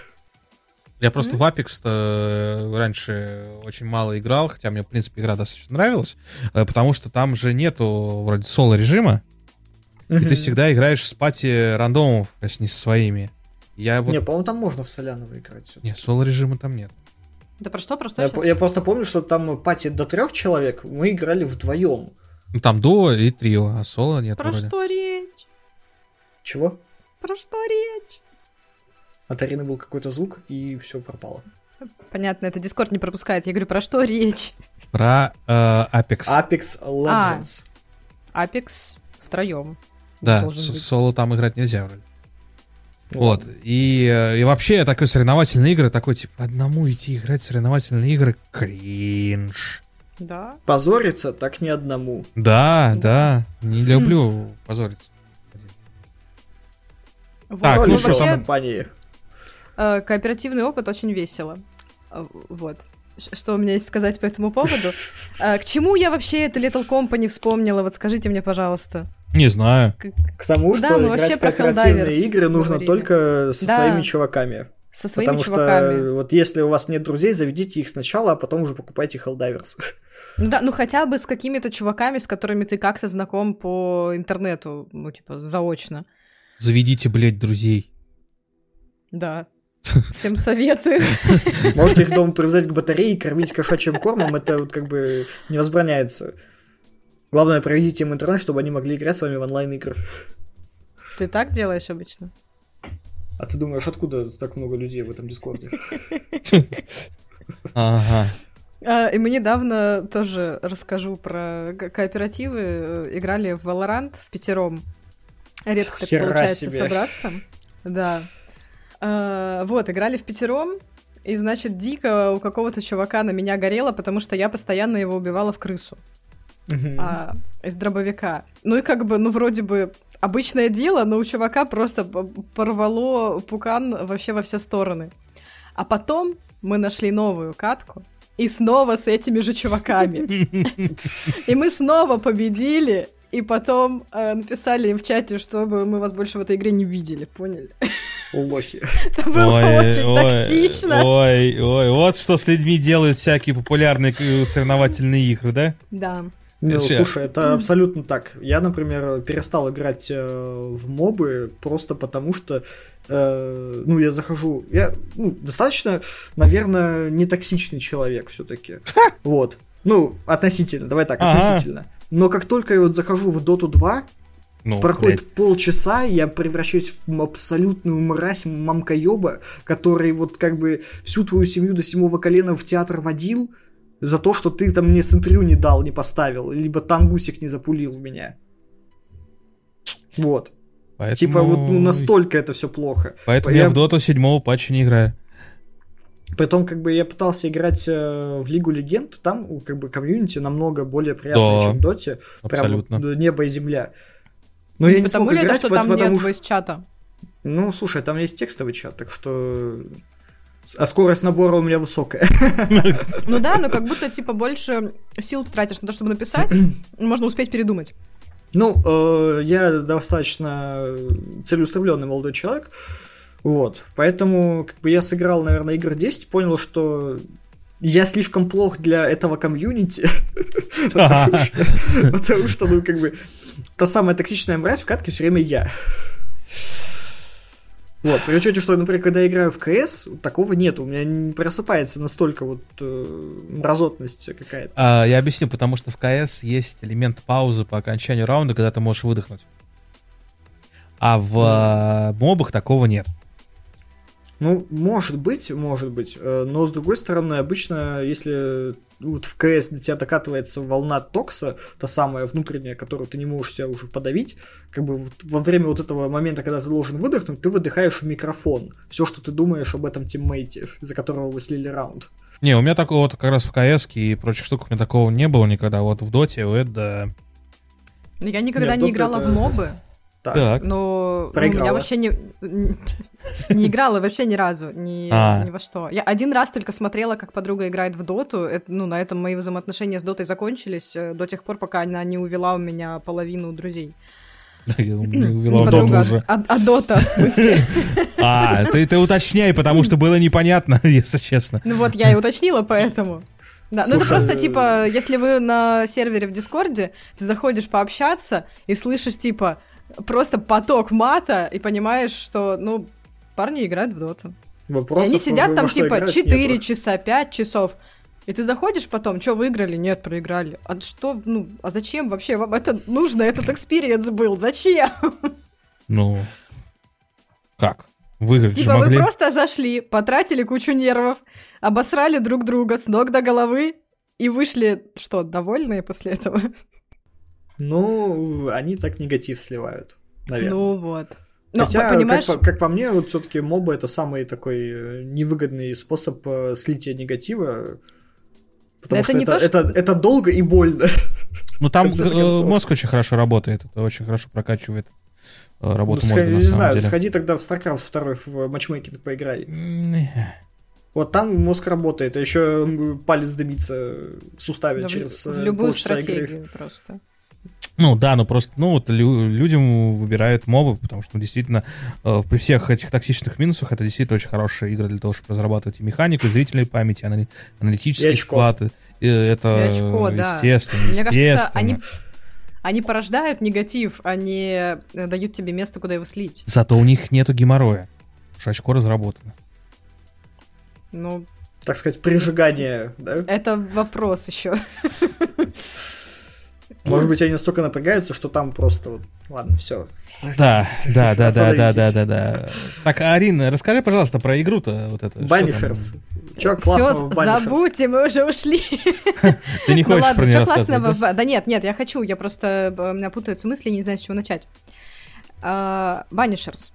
Я просто в Apex э, раньше очень мало играл, хотя мне, в принципе, игра достаточно нравилась, э, потому что там же нету вроде соло-режима, и ты всегда играешь с пати рандомов, если не со своими. Я вот... Не, по-моему, там можно в Соляново играть. всё-таки. Не, соло-режима там нет. Да про что, про что Я, по- я просто помню, что там пати до трех человек, мы играли вдвоем. Ну, там дуо и трио, а соло нет Про вроде. что речь? Чего? Про что речь? От Арины был какой-то звук, и все пропало. Понятно, это Дискорд не пропускает. Я говорю, про что речь? Про э, Apex. Apex Legends. Apex втроем. да, соло там играть нельзя вроде. Ну Вот. И, э, и вообще такой соревновательные игры, такой типа одному идти играть в соревновательные игры кринж. Да. Позориться так ни одному. Да, Да. да, не люблю позориться. Вот. Так, Ну, ну что вообще, там? компании. Э, Кооперативный опыт очень весело. Э, Вот. Что у меня есть сказать по этому поводу? <laughs> Э, К чему я вообще эту Little Company вспомнила? Вот скажите мне, пожалуйста. Не знаю. К тому, Да, что мы играть вообще в про кооперативные игры нужно говорили. только со Да. своими чуваками. Со своими Потому чуваками. что вот если у вас нет друзей, заведите их сначала, а потом уже покупайте Helldivers. <laughs> Ну да, ну хотя бы с какими-то чуваками, с которыми ты как-то знаком по интернету, ну типа заочно. Заведите, блядь, друзей. Да. Всем советую. <laughs> Можете их дома привязать к батарее и кормить кошачьим кормом, это вот как бы не возбраняется. Главное, проведите им интернет, чтобы они могли играть с вами в онлайн-игры. Ты так делаешь обычно? А ты думаешь, откуда так много людей в этом дискорде? <laughs> Ага. А, И мы недавно тоже расскажу про ко- кооперативы. Играли в Valorant в пятером. Редко так получается собраться. Да. А, Вот, играли в пятером. И, значит, дико у какого-то чувака на меня горело, потому что я постоянно его убивала в крысу. А, из дробовика. Ну и как бы, ну вроде бы обычное дело, но у чувака просто порвало пукан вообще во все стороны. А потом мы нашли новую катку, и снова с этими же чуваками. <laughs> И мы снова победили, и потом э, написали им в чате, чтобы мы вас больше в этой игре не видели, поняли? Лохи. <laughs> Это было очень токсично. ой, ой, вот что с людьми делают всякие популярные э, соревновательные игры, да? Да. Ну, слушай, это абсолютно так. Я, например, перестал играть э, в мобы просто потому, что, э, ну, я захожу, я ну, достаточно, наверное, не токсичный человек все-таки. Вот. Ну, относительно, давай так, Ага. относительно. Но как только я вот захожу в Доту 2, Ну, проходит блядь. полчаса, я превращаюсь в абсолютную мразь мамкоеба, который вот как бы всю твою семью до седьмого колена в театр водил за то, что ты там мне сентрю не дал, не поставил, либо тангусик не запулил в меня. Вот. Поэтому... Типа вот ну, настолько это все плохо. Поэтому я в Доту седьмого патча не играю. Притом, как бы я пытался играть э, в Лигу Легенд, там у, как бы комьюнити намного более приятное, Да, чем в Доте. Абсолютно. Прям небо и земля. Но я не Потому смог ли это, играть, что пот- там потому нет что... voice-чата? Ну, слушай, там есть текстовый чат, так что... А скорость набора у меня высокая. <laughs> Ну да, но как будто, типа, больше сил ты тратишь на то, чтобы написать, <clears throat> можно успеть передумать. Ну, э, я достаточно целеустремленный молодой человек. Вот. Поэтому, как бы я сыграл, наверное, игр 10, понял, что я слишком плох для этого комьюнити. <laughs> Потому что- ну, как бы, та самая токсичная мразь в катке все время я. Вот, при учете, что, например, когда я играю в КС, такого нет, у меня не просыпается настолько вот э, мразотность какая-то. А, я объясню, потому что в КС есть элемент паузы по окончанию раунда, когда ты можешь выдохнуть. А в э, мобах такого нет. Ну, может быть, может быть. э, Но с другой стороны, обычно, если вот в КС до тебя докатывается волна токса, та самая внутренняя, которую ты не можешь себя уже подавить, как бы вот во время вот этого момента, когда ты должен выдохнуть, ты выдыхаешь в микрофон. Все, что ты думаешь об этом тиммейте, за которого вы слили раунд. Не, у меня такого вот как раз в КС и прочих штуках у меня такого не было никогда. Вот в Доте, у Эда... Но Я никогда Нет, не играла это- в мобы, Так. Так. но ну, Проиграла. я вообще не, <laughs> не играла вообще ни разу, ни, А. ни во что. Я один раз только смотрела, как подруга играет в доту. Это, ну, на этом мои взаимоотношения с дотой закончились э, до тех пор, пока она не увела у меня половину друзей. Я думаю, не увела подруга, а- уже. а, а дота, в смысле. <laughs> А, ты, ты уточняй, потому что было непонятно, <laughs> если честно. Ну вот, я и уточнила, поэтому. Да, ну это просто э, типа, если вы на сервере в Дискорде, ты заходишь пообщаться и слышишь типа просто поток мата и понимаешь, что, ну, парни играют в доту. И Вопросов они сидят во там типа играть 4 нету. часа, 5 часов. И ты заходишь потом, что выиграли? Нет, проиграли. А что, ну, а зачем вообще вам это нужно? Этот experience был. Зачем? Ну, как? Выиграть же Типа вы могли. просто зашли, потратили кучу нервов, обосрали друг друга с ног до головы и вышли, что, довольные после этого? Ну, они так негатив сливают, наверное. Ну вот. Но, Хотя, понимаешь... как, по, как по мне, вот все-таки мобы это самый такой э, невыгодный способ э, слития негатива. Потому Это что не это, то, что- это, это долго и больно. Ну там <laughs> э, мозг очень хорошо работает, это очень хорошо прокачивает работу Ну, мозга сходи- на не самом знаю, деле. сходи тогда в StarCraft 2 в матчмейкинг поиграй. Вот там мозг работает, а еще палец дымится в суставе Да через в любую полчаса игры. стратегию просто. Ну да, ну просто, ну вот лю- людям выбирают мобы, потому что ну, действительно э, при всех этих токсичных минусах это действительно очень хорошая игра для того, чтобы разрабатывать и механику, и зрительной памяти, И очко. склад. и это И очко, да. естественно, Мне кажется, естественно. они, они порождают негатив, они э, дают тебе место, куда его слить. Зато у них нету геморроя, потому что очко разработано. Ну, Так сказать, прижигание, да? это вопрос еще. <laughs> Может быть, они настолько напрягаются, что там просто вот, ладно, все. Да, да, да, да, да, да, да, да. Так, Арина, расскажи, пожалуйста, про игру-то вот это. что Банишерс. Чё Все, классного в Banishers? забудьте, мы уже ушли. <laughs> Ты не Ну хочешь про ладно, нее классного? да? нет, нет, я хочу, я просто, э, у меня путаются мысли, не знаю, с чего начать. А, Banishers.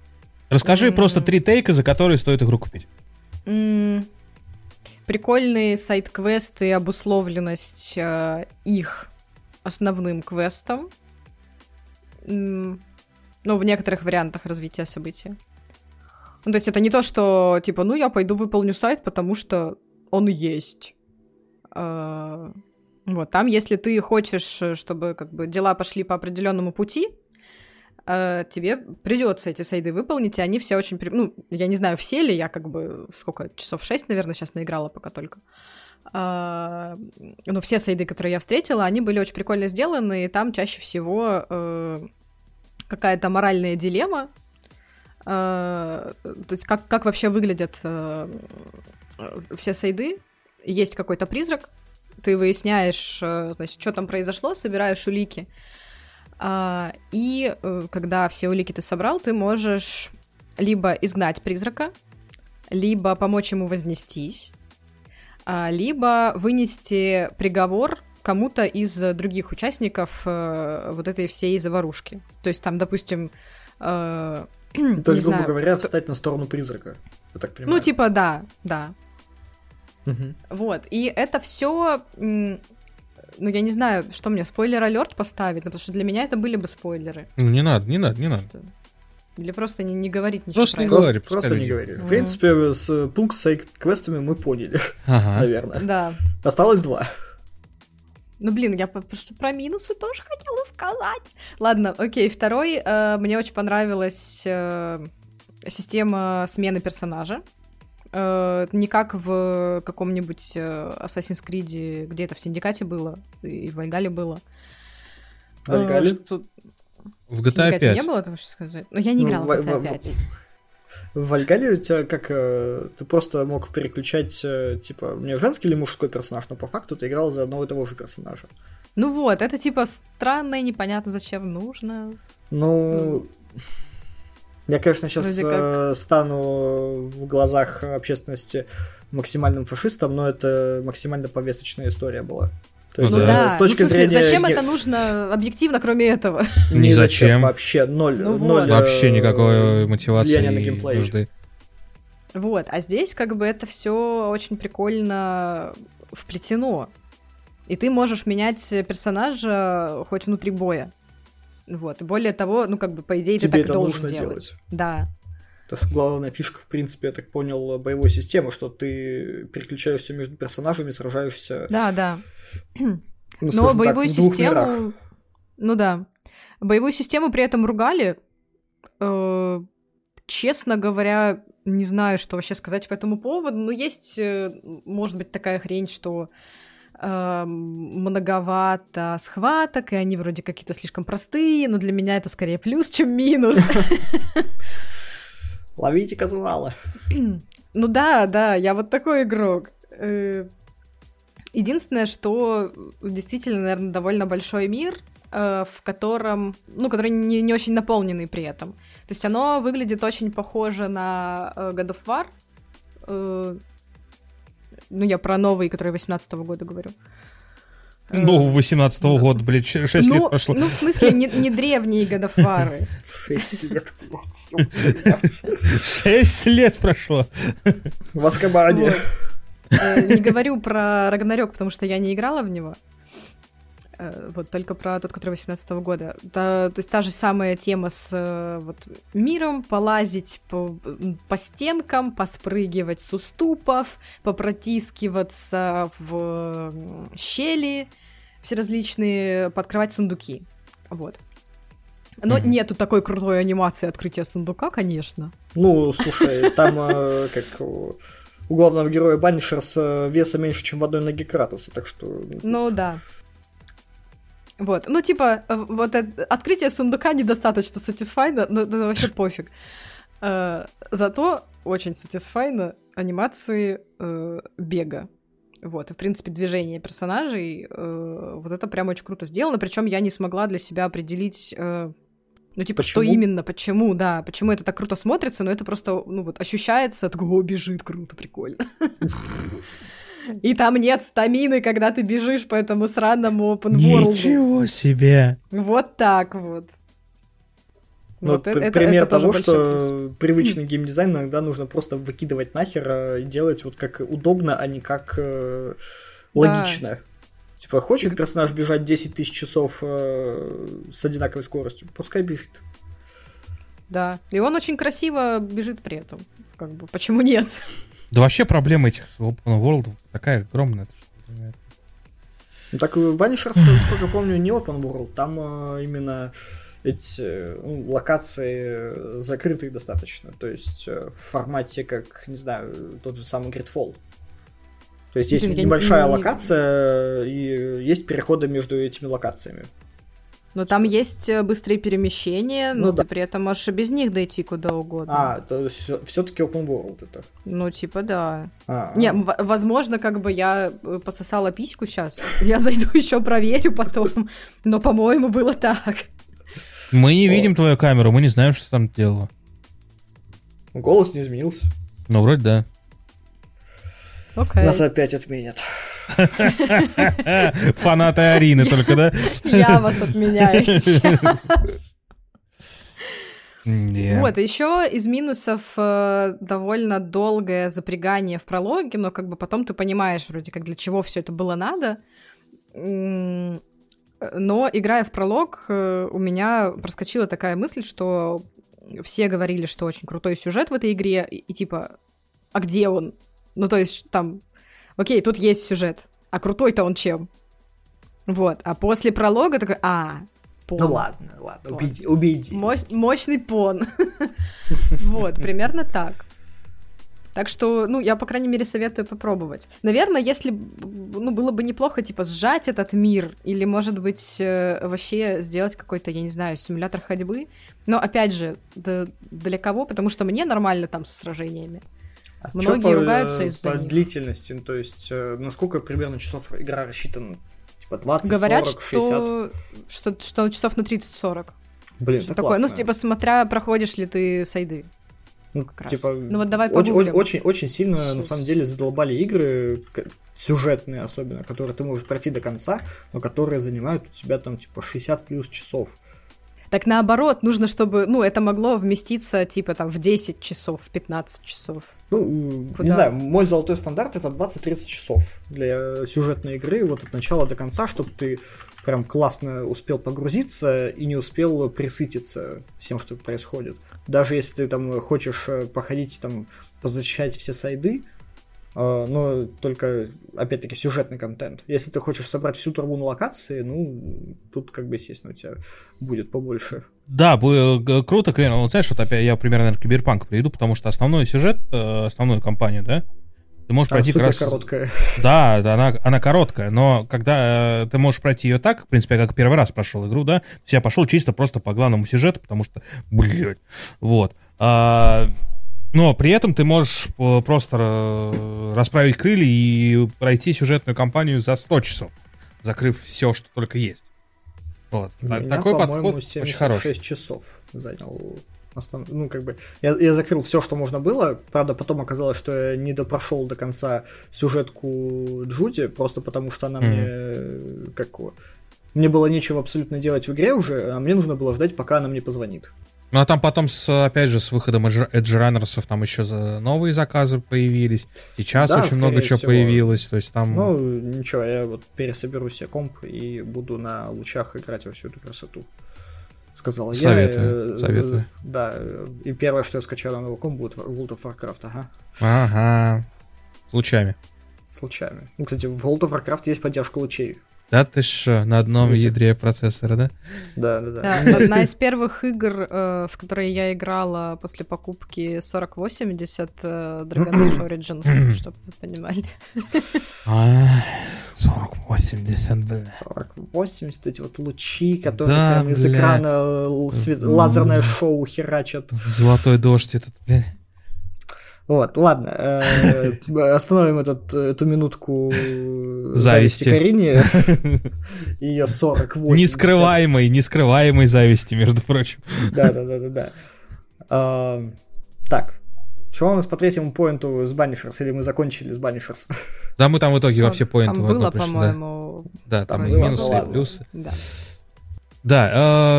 Расскажи просто три тейка, за которые стоит игру купить. Прикольные side-квесты, обусловленность э, их основным квестом. Ну, в некоторых вариантах развития события. Ну, то есть это не то, что, типа, ну, я пойду выполню сайт, потому что он есть. А, Вот, там, если ты хочешь, э, чтобы, как бы, дела пошли по определенному пути, э, тебе придется эти сайды выполнить, и они все очень... Ну, я не знаю, все ли, я как бы сколько, часов 6, наверное, сейчас наиграла пока только. А, Но все сайды, которые я встретила, они были очень прикольно сделаны, и там чаще всего э, какая-то моральная дилемма, Э, то есть как, как вообще выглядят э, все сайды. Есть какой-то призрак, ты выясняешь, значит, что там произошло, собираешь улики, а, и когда все улики ты собрал, ты можешь либо изгнать призрака, либо помочь ему вознестись, а, либо вынести приговор кому-то из других участников э, вот этой всей заварушки. То есть там, допустим, э, <clears throat> То есть, грубо знаю, говоря, кто- встать на сторону призрака. Я так понимаю. ну типа да, да. Вот, и это все, ну, я не знаю, что мне, спойлер-алерт поставить, ну, потому что для меня это были бы спойлеры. Ну, не надо, не надо, не надо. Или просто не, не говорить ничего Просто про не говори, Просто, просто не говори. В принципе, с э, пункт с квестами мы поняли, Ага. наверное. Да. Осталось два. Ну, блин, я просто про минусы тоже хотела сказать. Ладно, окей, второй. э, мне очень понравилась э, система смены персонажа. Э, не как в каком-нибудь э, Assassin's Creed, где это в Синдикате было, и в Вальгале было. Э, Вальгале? что- В GTA Синдикате 5. не было, этого что сказать? Ну, я не Ну, играла в в- GTA в- 5. В Вальгале у тебя как... э, Ты просто мог переключать, э, типа, мне женский или мужской персонаж, но по факту ты играл за одного и того же персонажа. Ну вот, это типа странно и непонятно, зачем нужно. Ну, я, конечно, сейчас Вроде как. стану в глазах общественности максимальным фашистом, но это максимально повесточная история была. То Ну есть, да. э, да, с ну, точки смысле, зрения... зачем не- это нужно объективно, кроме этого? <laughs> Ни зачем вообще, ноль. Ну вот. ноль, э, Вообще никакой мотивации на нужды. Вот, а здесь как бы это все очень прикольно вплетено. И ты можешь менять персонажа хоть внутри боя. Вот. И более того, ну, как бы, по идее, Тебе ты так это и должен нужно делать. делать. Да. Это ж главная фишка, в принципе, я так понял, боевой системы, что ты переключаешься между персонажами, сражаешься, Да, да. ну, Но так, боевую двух систему... мирах. Ну да. Боевую систему при этом ругали. Э, честно говоря, не знаю, что вообще сказать по этому поводу. Но есть, э, может быть, такая хрень, что э, многовато схваток, и они вроде какие-то слишком простые, но для меня это скорее плюс, чем минус. <laughs> Ловите казуала. Ну да, да, я вот такой игрок. Э, Единственное, что действительно, наверное, довольно большой мир, э, в котором, ну, который не, не очень наполненный при этом. То есть оно выглядит очень похоже на э, God of War. Ну, я про новые, которые 18 года говорю. Ну, 18 -го года, блядь, 6 ну, лет прошло. Ну, в смысле, не, не древние годофары. 6 лет, блядь. 6 лет прошло. В Аскабане. Э, Не говорю про Рагнарёк, потому что я не играла в него. Э, Вот только про тот, который 18 года. Та- то есть та же самая тема с э, вот, миром, полазить по, по стенкам, поспрыгивать с уступов, попротискиваться в щели, все различные, подкрывать сундуки. Вот. Но Мгм. нету такой крутой анимации открытия сундука, конечно. Ну, слушай, там э, как у главного героя Банишерс веса меньше, чем в одной ноге Кратоса, так что... Ну да. Вот, ну типа, э, вот это- открытие сундука недостаточно сатисфайно, но это вообще <laughs> пофиг. Э, Зато очень сатисфайно анимации э, бега. Вот, и в принципе движение персонажей, э, вот это прям очень круто сделано, причем я не смогла для себя определить, э, ну типа, что Почему? именно, почему, да, почему это так круто смотрится, но это просто, ну вот, ощущается, такого бежит, круто, прикольно. <laughs> И там нет стамины, когда ты бежишь по этому сраному open world. Ничего себе. Вот так вот. Ну, Вот это- пример это того, что привычный геймдизайн иногда нужно просто выкидывать нахер э, и делать вот как удобно, а не как э, логично. Типа, хочет персонаж бежать 10 тысяч часов э, с одинаковой скоростью, пускай бежит. Да. И он очень красиво бежит при этом. Как бы, почему нет? Да вообще проблема этих open world такая огромная. Ну, так и Vanishers, насколько помню, не open world, там э, именно эти э, ну, локации э, закрытые достаточно, то есть э, в формате, как, не знаю, тот же самый Gridfall. То есть есть я не- небольшая не- локация и есть переходы между этими локациями. Но там есть э, быстрые перемещения, Ну но да. ты при этом можешь и без них дойти куда угодно. А, то все-таки open world это. Ну, типа, да. А, Не, в- возможно, как бы я э, пососала письку сейчас. Я зайду <laughs> еще проверю потом. Но, по-моему, было так. Мы не О. видим твою камеру, мы не знаем, что там делала. голос не изменился. Ну, вроде да. Окей. Нас опять отменят. <laughs> Фанаты Арины только, да? Я вас отменяю <laughs> сейчас. Вот, еще из минусов э, довольно долгое запрягание в прологе, но как бы потом ты понимаешь вроде как для чего все это было надо. Но играя в пролог, э, у меня проскочила такая мысль, что все говорили, что очень крутой сюжет в этой игре, и, и типа, а где он? Ну, то есть там, окей, тут есть сюжет, а крутой-то он чем? Вот, а после пролога такой, а, Ну понял. ладно, ладно, Пон. убеди. убеди. Мощ- мощный пон. <laughs> Вот, примерно так. Так что, ну, я, по крайней мере, советую попробовать. Наверное, если, ну, было бы неплохо, типа, сжать этот мир, или, может быть, э, вообще сделать какой-то, я не знаю, симулятор ходьбы. Но, опять же, да- для кого? Потому что мне нормально там с сражениями. А Многие по, ругаются э, из-за по них. длительности, ну, то есть э, на сколько примерно часов игра рассчитана? Типа 20, Говорят, 40, 60? что, что, что часов на 30-40. Блин, Что такое? Ну, типа, смотря, проходишь ли ты сайды. Ну, как раз. типа, Ну вот давай очень, погуглим. очень, очень сильно, на Щас. самом деле, задолбали игры, сюжетные особенно, которые ты можешь пройти до конца, но которые занимают у тебя там, типа, 60 плюс часов. Так наоборот, нужно, чтобы, ну, это могло вместиться, типа, там, в 10 часов, в 15 часов. Ну, Куда? не знаю, мой золотой стандарт это 20-30 часов для сюжетной игры, вот от начала до конца, чтобы ты прям классно успел погрузиться и не успел присытиться всем, что происходит. Даже если ты там хочешь э, походить, там, позащищать все сайды, но только, опять-таки, сюжетный контент. Если ты хочешь собрать всю траву на локации, ну, тут, как бы, естественно, у тебя будет побольше. Да, г- круто, Крен. Вот знаешь, вот опять я примерно, наверное, Киберпанк приведу, потому что основной сюжет, э, основную кампанию, да, ты можешь Она пройти как супер раз... короткая. Да, да, она, она короткая, но когда э, ты можешь пройти ее так, в принципе, я как первый раз прошел игру, да, то есть я пошел чисто просто по главному сюжету, потому что, блядь, вот. А, но при этом ты можешь э, просто э, расправить крылья и пройти сюжетную кампанию за 100 часов, закрыв все, что только есть. Вот. Меня, Такой подход очень хороший. 76 часов занял. Ну, как бы, я, я закрыл все, что можно было. Правда, потом оказалось, что я не допрошел до конца сюжетку Джуди, просто потому что она mm-hmm. мне как мне было нечего абсолютно делать в игре уже, а мне нужно было ждать, пока она мне позвонит. Ну а там потом, с, опять же, с выходом Runners'ов там еще новые заказы появились. Сейчас да, очень много чего всего. появилось. То есть там. Ну, ничего, я вот пересоберу себе комп и буду на лучах играть во всю эту красоту. Сказал советую, я. Советую. Да, и первое, что я скачаю на новый комп, будет World of Warcraft, ага. Ага. С лучами. С лучами. Ну, кстати, в World of Warcraft есть поддержка лучей. Да ты что, на одном Висит. ядре процессора, да? Да, да, да. да <laughs> одна из первых игр, э, в которые я играла после покупки 4080 э, Dragon Age Origins, <clears throat> чтобы вы понимали. А, 4080, блин. 4080, эти вот лучи, которые да, прям из экрана лазерное шоу херачат. Золотой дождь этот, блин. Вот, ладно, э, <laughs> остановим этот, эту минутку зависти, Карине. <laughs> Ее 48. Нескрываемой, нескрываемой зависти, между прочим. Да, да, да, да, да. А, так, что у нас по третьему поинту с Банишерс, или мы закончили с Банишерс? Да, мы там в итоге во все поинты там было, по-моему. Да, там и минусы, и плюсы. Да. Да,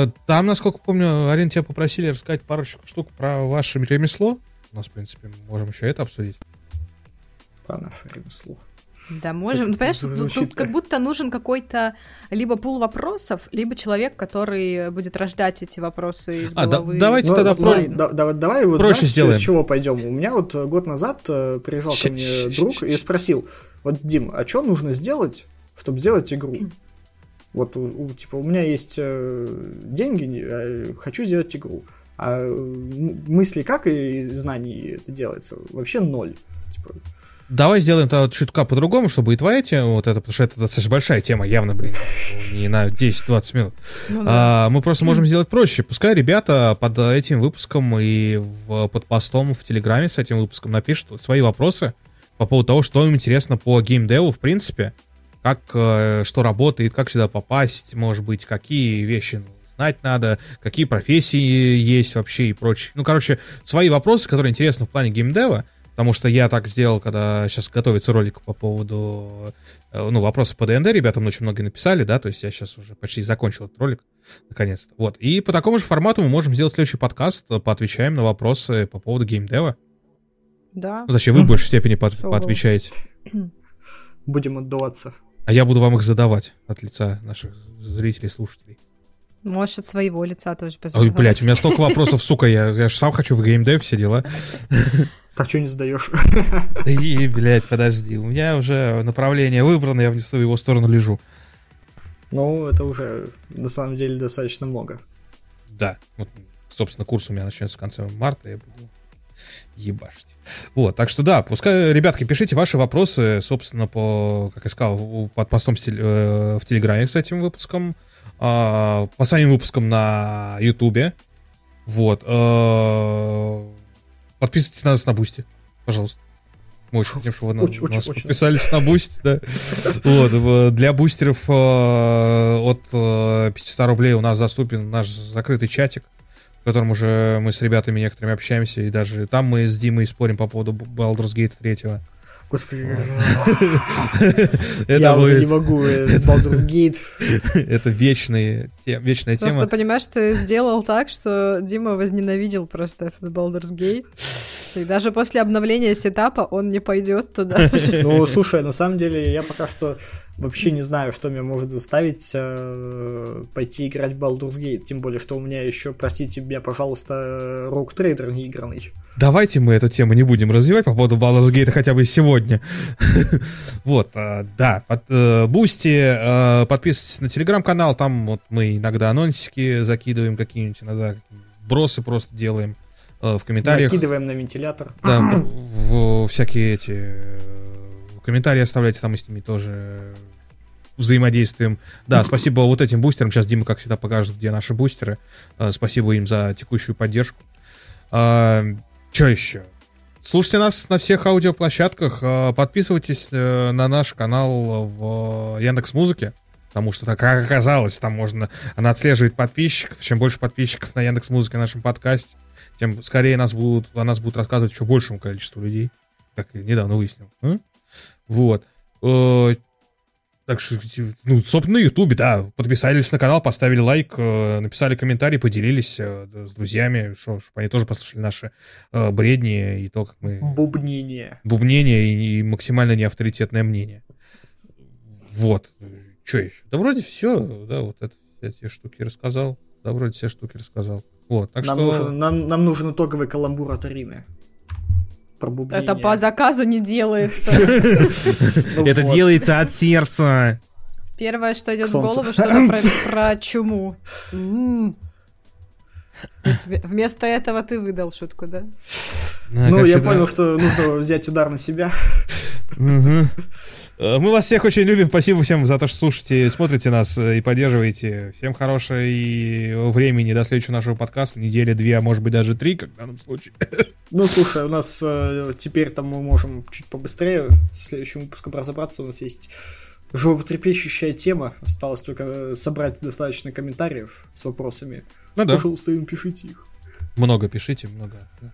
э, там, насколько помню, Арин, тебя попросили рассказать парочку штук про ваше ремесло. У нас, в принципе, можем еще это обсудить. Про наше ремесло. Да, можем. Ну, понимаешь, тут, тут как будто нужен какой-то либо пул вопросов, либо человек, который будет рождать эти вопросы из головы. А, да, давайте ну, тогда про... да, да, давай вот проще знаешь, сделаем. с чего пойдем. У меня вот год назад э, приезжал ко мне друг и спросил, вот, Дим, а что нужно сделать, чтобы сделать игру? Вот, у, типа, у меня есть э, деньги, э, хочу сделать игру. А мысли как и знаний это делается? Вообще ноль. Типа, Давай сделаем тогда чутка по-другому, чтобы и твоя тема, вот это, потому что это достаточно большая тема, явно, блин, не на 10-20 минут. Ну, да. а, мы просто можем сделать проще. Пускай ребята под этим выпуском и в, под постом в Телеграме с этим выпуском напишут свои вопросы по поводу того, что им интересно по геймдеву, в принципе, как, э, что работает, как сюда попасть, может быть, какие вещи знать надо, какие профессии есть вообще и прочее. Ну, короче, свои вопросы, которые интересны в плане геймдева, потому что я так сделал, когда сейчас готовится ролик по поводу, э, ну, вопросов по ДНД, ребятам очень много написали, да, то есть я сейчас уже почти закончил этот ролик, наконец-то. Вот, и по такому же формату мы можем сделать следующий подкаст, поотвечаем на вопросы по поводу геймдева. Да. Ну, зачем вы в большей степени по поотвечаете? Будем отдуваться. А я буду вам их задавать от лица наших зрителей, слушателей. Можешь от своего лица тоже Ой, блядь, у меня столько вопросов, сука, я, я же сам хочу в геймдев все дела. Так что не задаешь? И, блядь, подожди, у меня уже направление выбрано, я в его сторону лежу. Ну, это уже на самом деле достаточно много. Да, вот, собственно, курс у меня начнется в конце марта, я буду ебашить. Вот, так что да, пускай, ребятки, пишите ваши вопросы, собственно, по, как я сказал, под постом э, в Телеграме с этим выпуском. А, по самим выпускам на Ютубе. Вот. Э, подписывайтесь на нас на Бусти, пожалуйста. Мы очень хотим, чтобы вы очень, на, нас очень, подписались очень. на Бусти, да. Вот, для бустеров э, от 500 рублей у нас доступен наш закрытый чатик, в котором уже мы с ребятами некоторыми общаемся, и даже там мы с Димой спорим по поводу Baldur's Gate 3. Господи. <laughs> Я уже не могу. Э, <laughs> Baldur's Gate. <laughs> Это вечная тема. Просто понимаешь, ты сделал так, что Дима возненавидел просто этот Baldur's Gate. И даже после обновления сетапа он не пойдет туда. <laughs> Ну, слушай, на самом деле я пока что вообще не знаю, что меня может заставить э, пойти играть в Baldur's Gate. Тем более, что у меня еще, простите меня, пожалуйста, Rogue Trader не игранный. Давайте мы эту тему не будем развивать по поводу Baldur's Gate хотя бы сегодня. <laughs> Вот, э, да, Бусти, э, подписывайтесь на телеграм-канал, там вот мы иногда анонсики закидываем какие-нибудь, иногда опросы просто делаем. Э, в комментариях. Накидываем на вентилятор. Да, в, в всякие эти э, комментарии оставляйте, там мы с ними тоже взаимодействуем. Да, спасибо вот этим бустерам. Сейчас Дима, как всегда, покажет, где наши бустеры. Э, спасибо им за текущую поддержку. А, что еще? Слушайте нас на всех аудиоплощадках. Подписывайтесь на наш канал в Яндекс Музыке. Потому что, так как оказалось, там можно... Она отслеживает подписчиков. Чем больше подписчиков на Яндекс Музыке в нашем подкасте, тем скорее нас будут, о нас будут рассказывать еще большему количеству людей. Как недавно выяснил. Вот. Э, так что, ну, собственно, на Ютубе, да, подписались на канал, поставили лайк, э, написали комментарий, поделились э, с друзьями, чтобы они тоже послушали наши бредни и то, как мы... Бубнение. Бубнение и, и максимально неавторитетное мнение. Вот. Что еще? Да вроде все, да, вот это, эти штуки рассказал. Да, вроде все штуки рассказал. Вот, так нам что... Нужен, нам, нам нужен итоговый каламбур от Арины. Это по заказу не делается. Ну это делается от сердца. Первое, что идет в голову, что-то про чуму. Вместо этого ты выдал шутку, да? Ну, я понял, что нужно взять удар на себя. Э, мы вас всех очень любим. Спасибо всем за то, что слушаете, смотрите нас э, и поддерживаете. Всем хорошего времени до следующего нашего подкаста. Недели две, а может быть даже три, как в данном случае. <laughs> Ну, слушай, у нас э, теперь там мы можем чуть побыстрее с следующим выпуском разобраться. У нас есть животрепещущая тема. Осталось только собрать достаточно комментариев с вопросами. Ну да. Пожалуйста, пишите их. Много пишите, много. Да.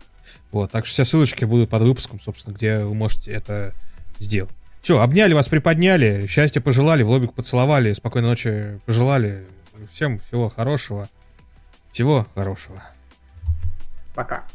Вот, так что все ссылочки будут под выпуском, собственно, где вы можете это сделать. Все, обняли вас, приподняли, счастья пожелали, в лобик поцеловали, спокойной ночи пожелали. Всем всего хорошего. Всего хорошего. Пока.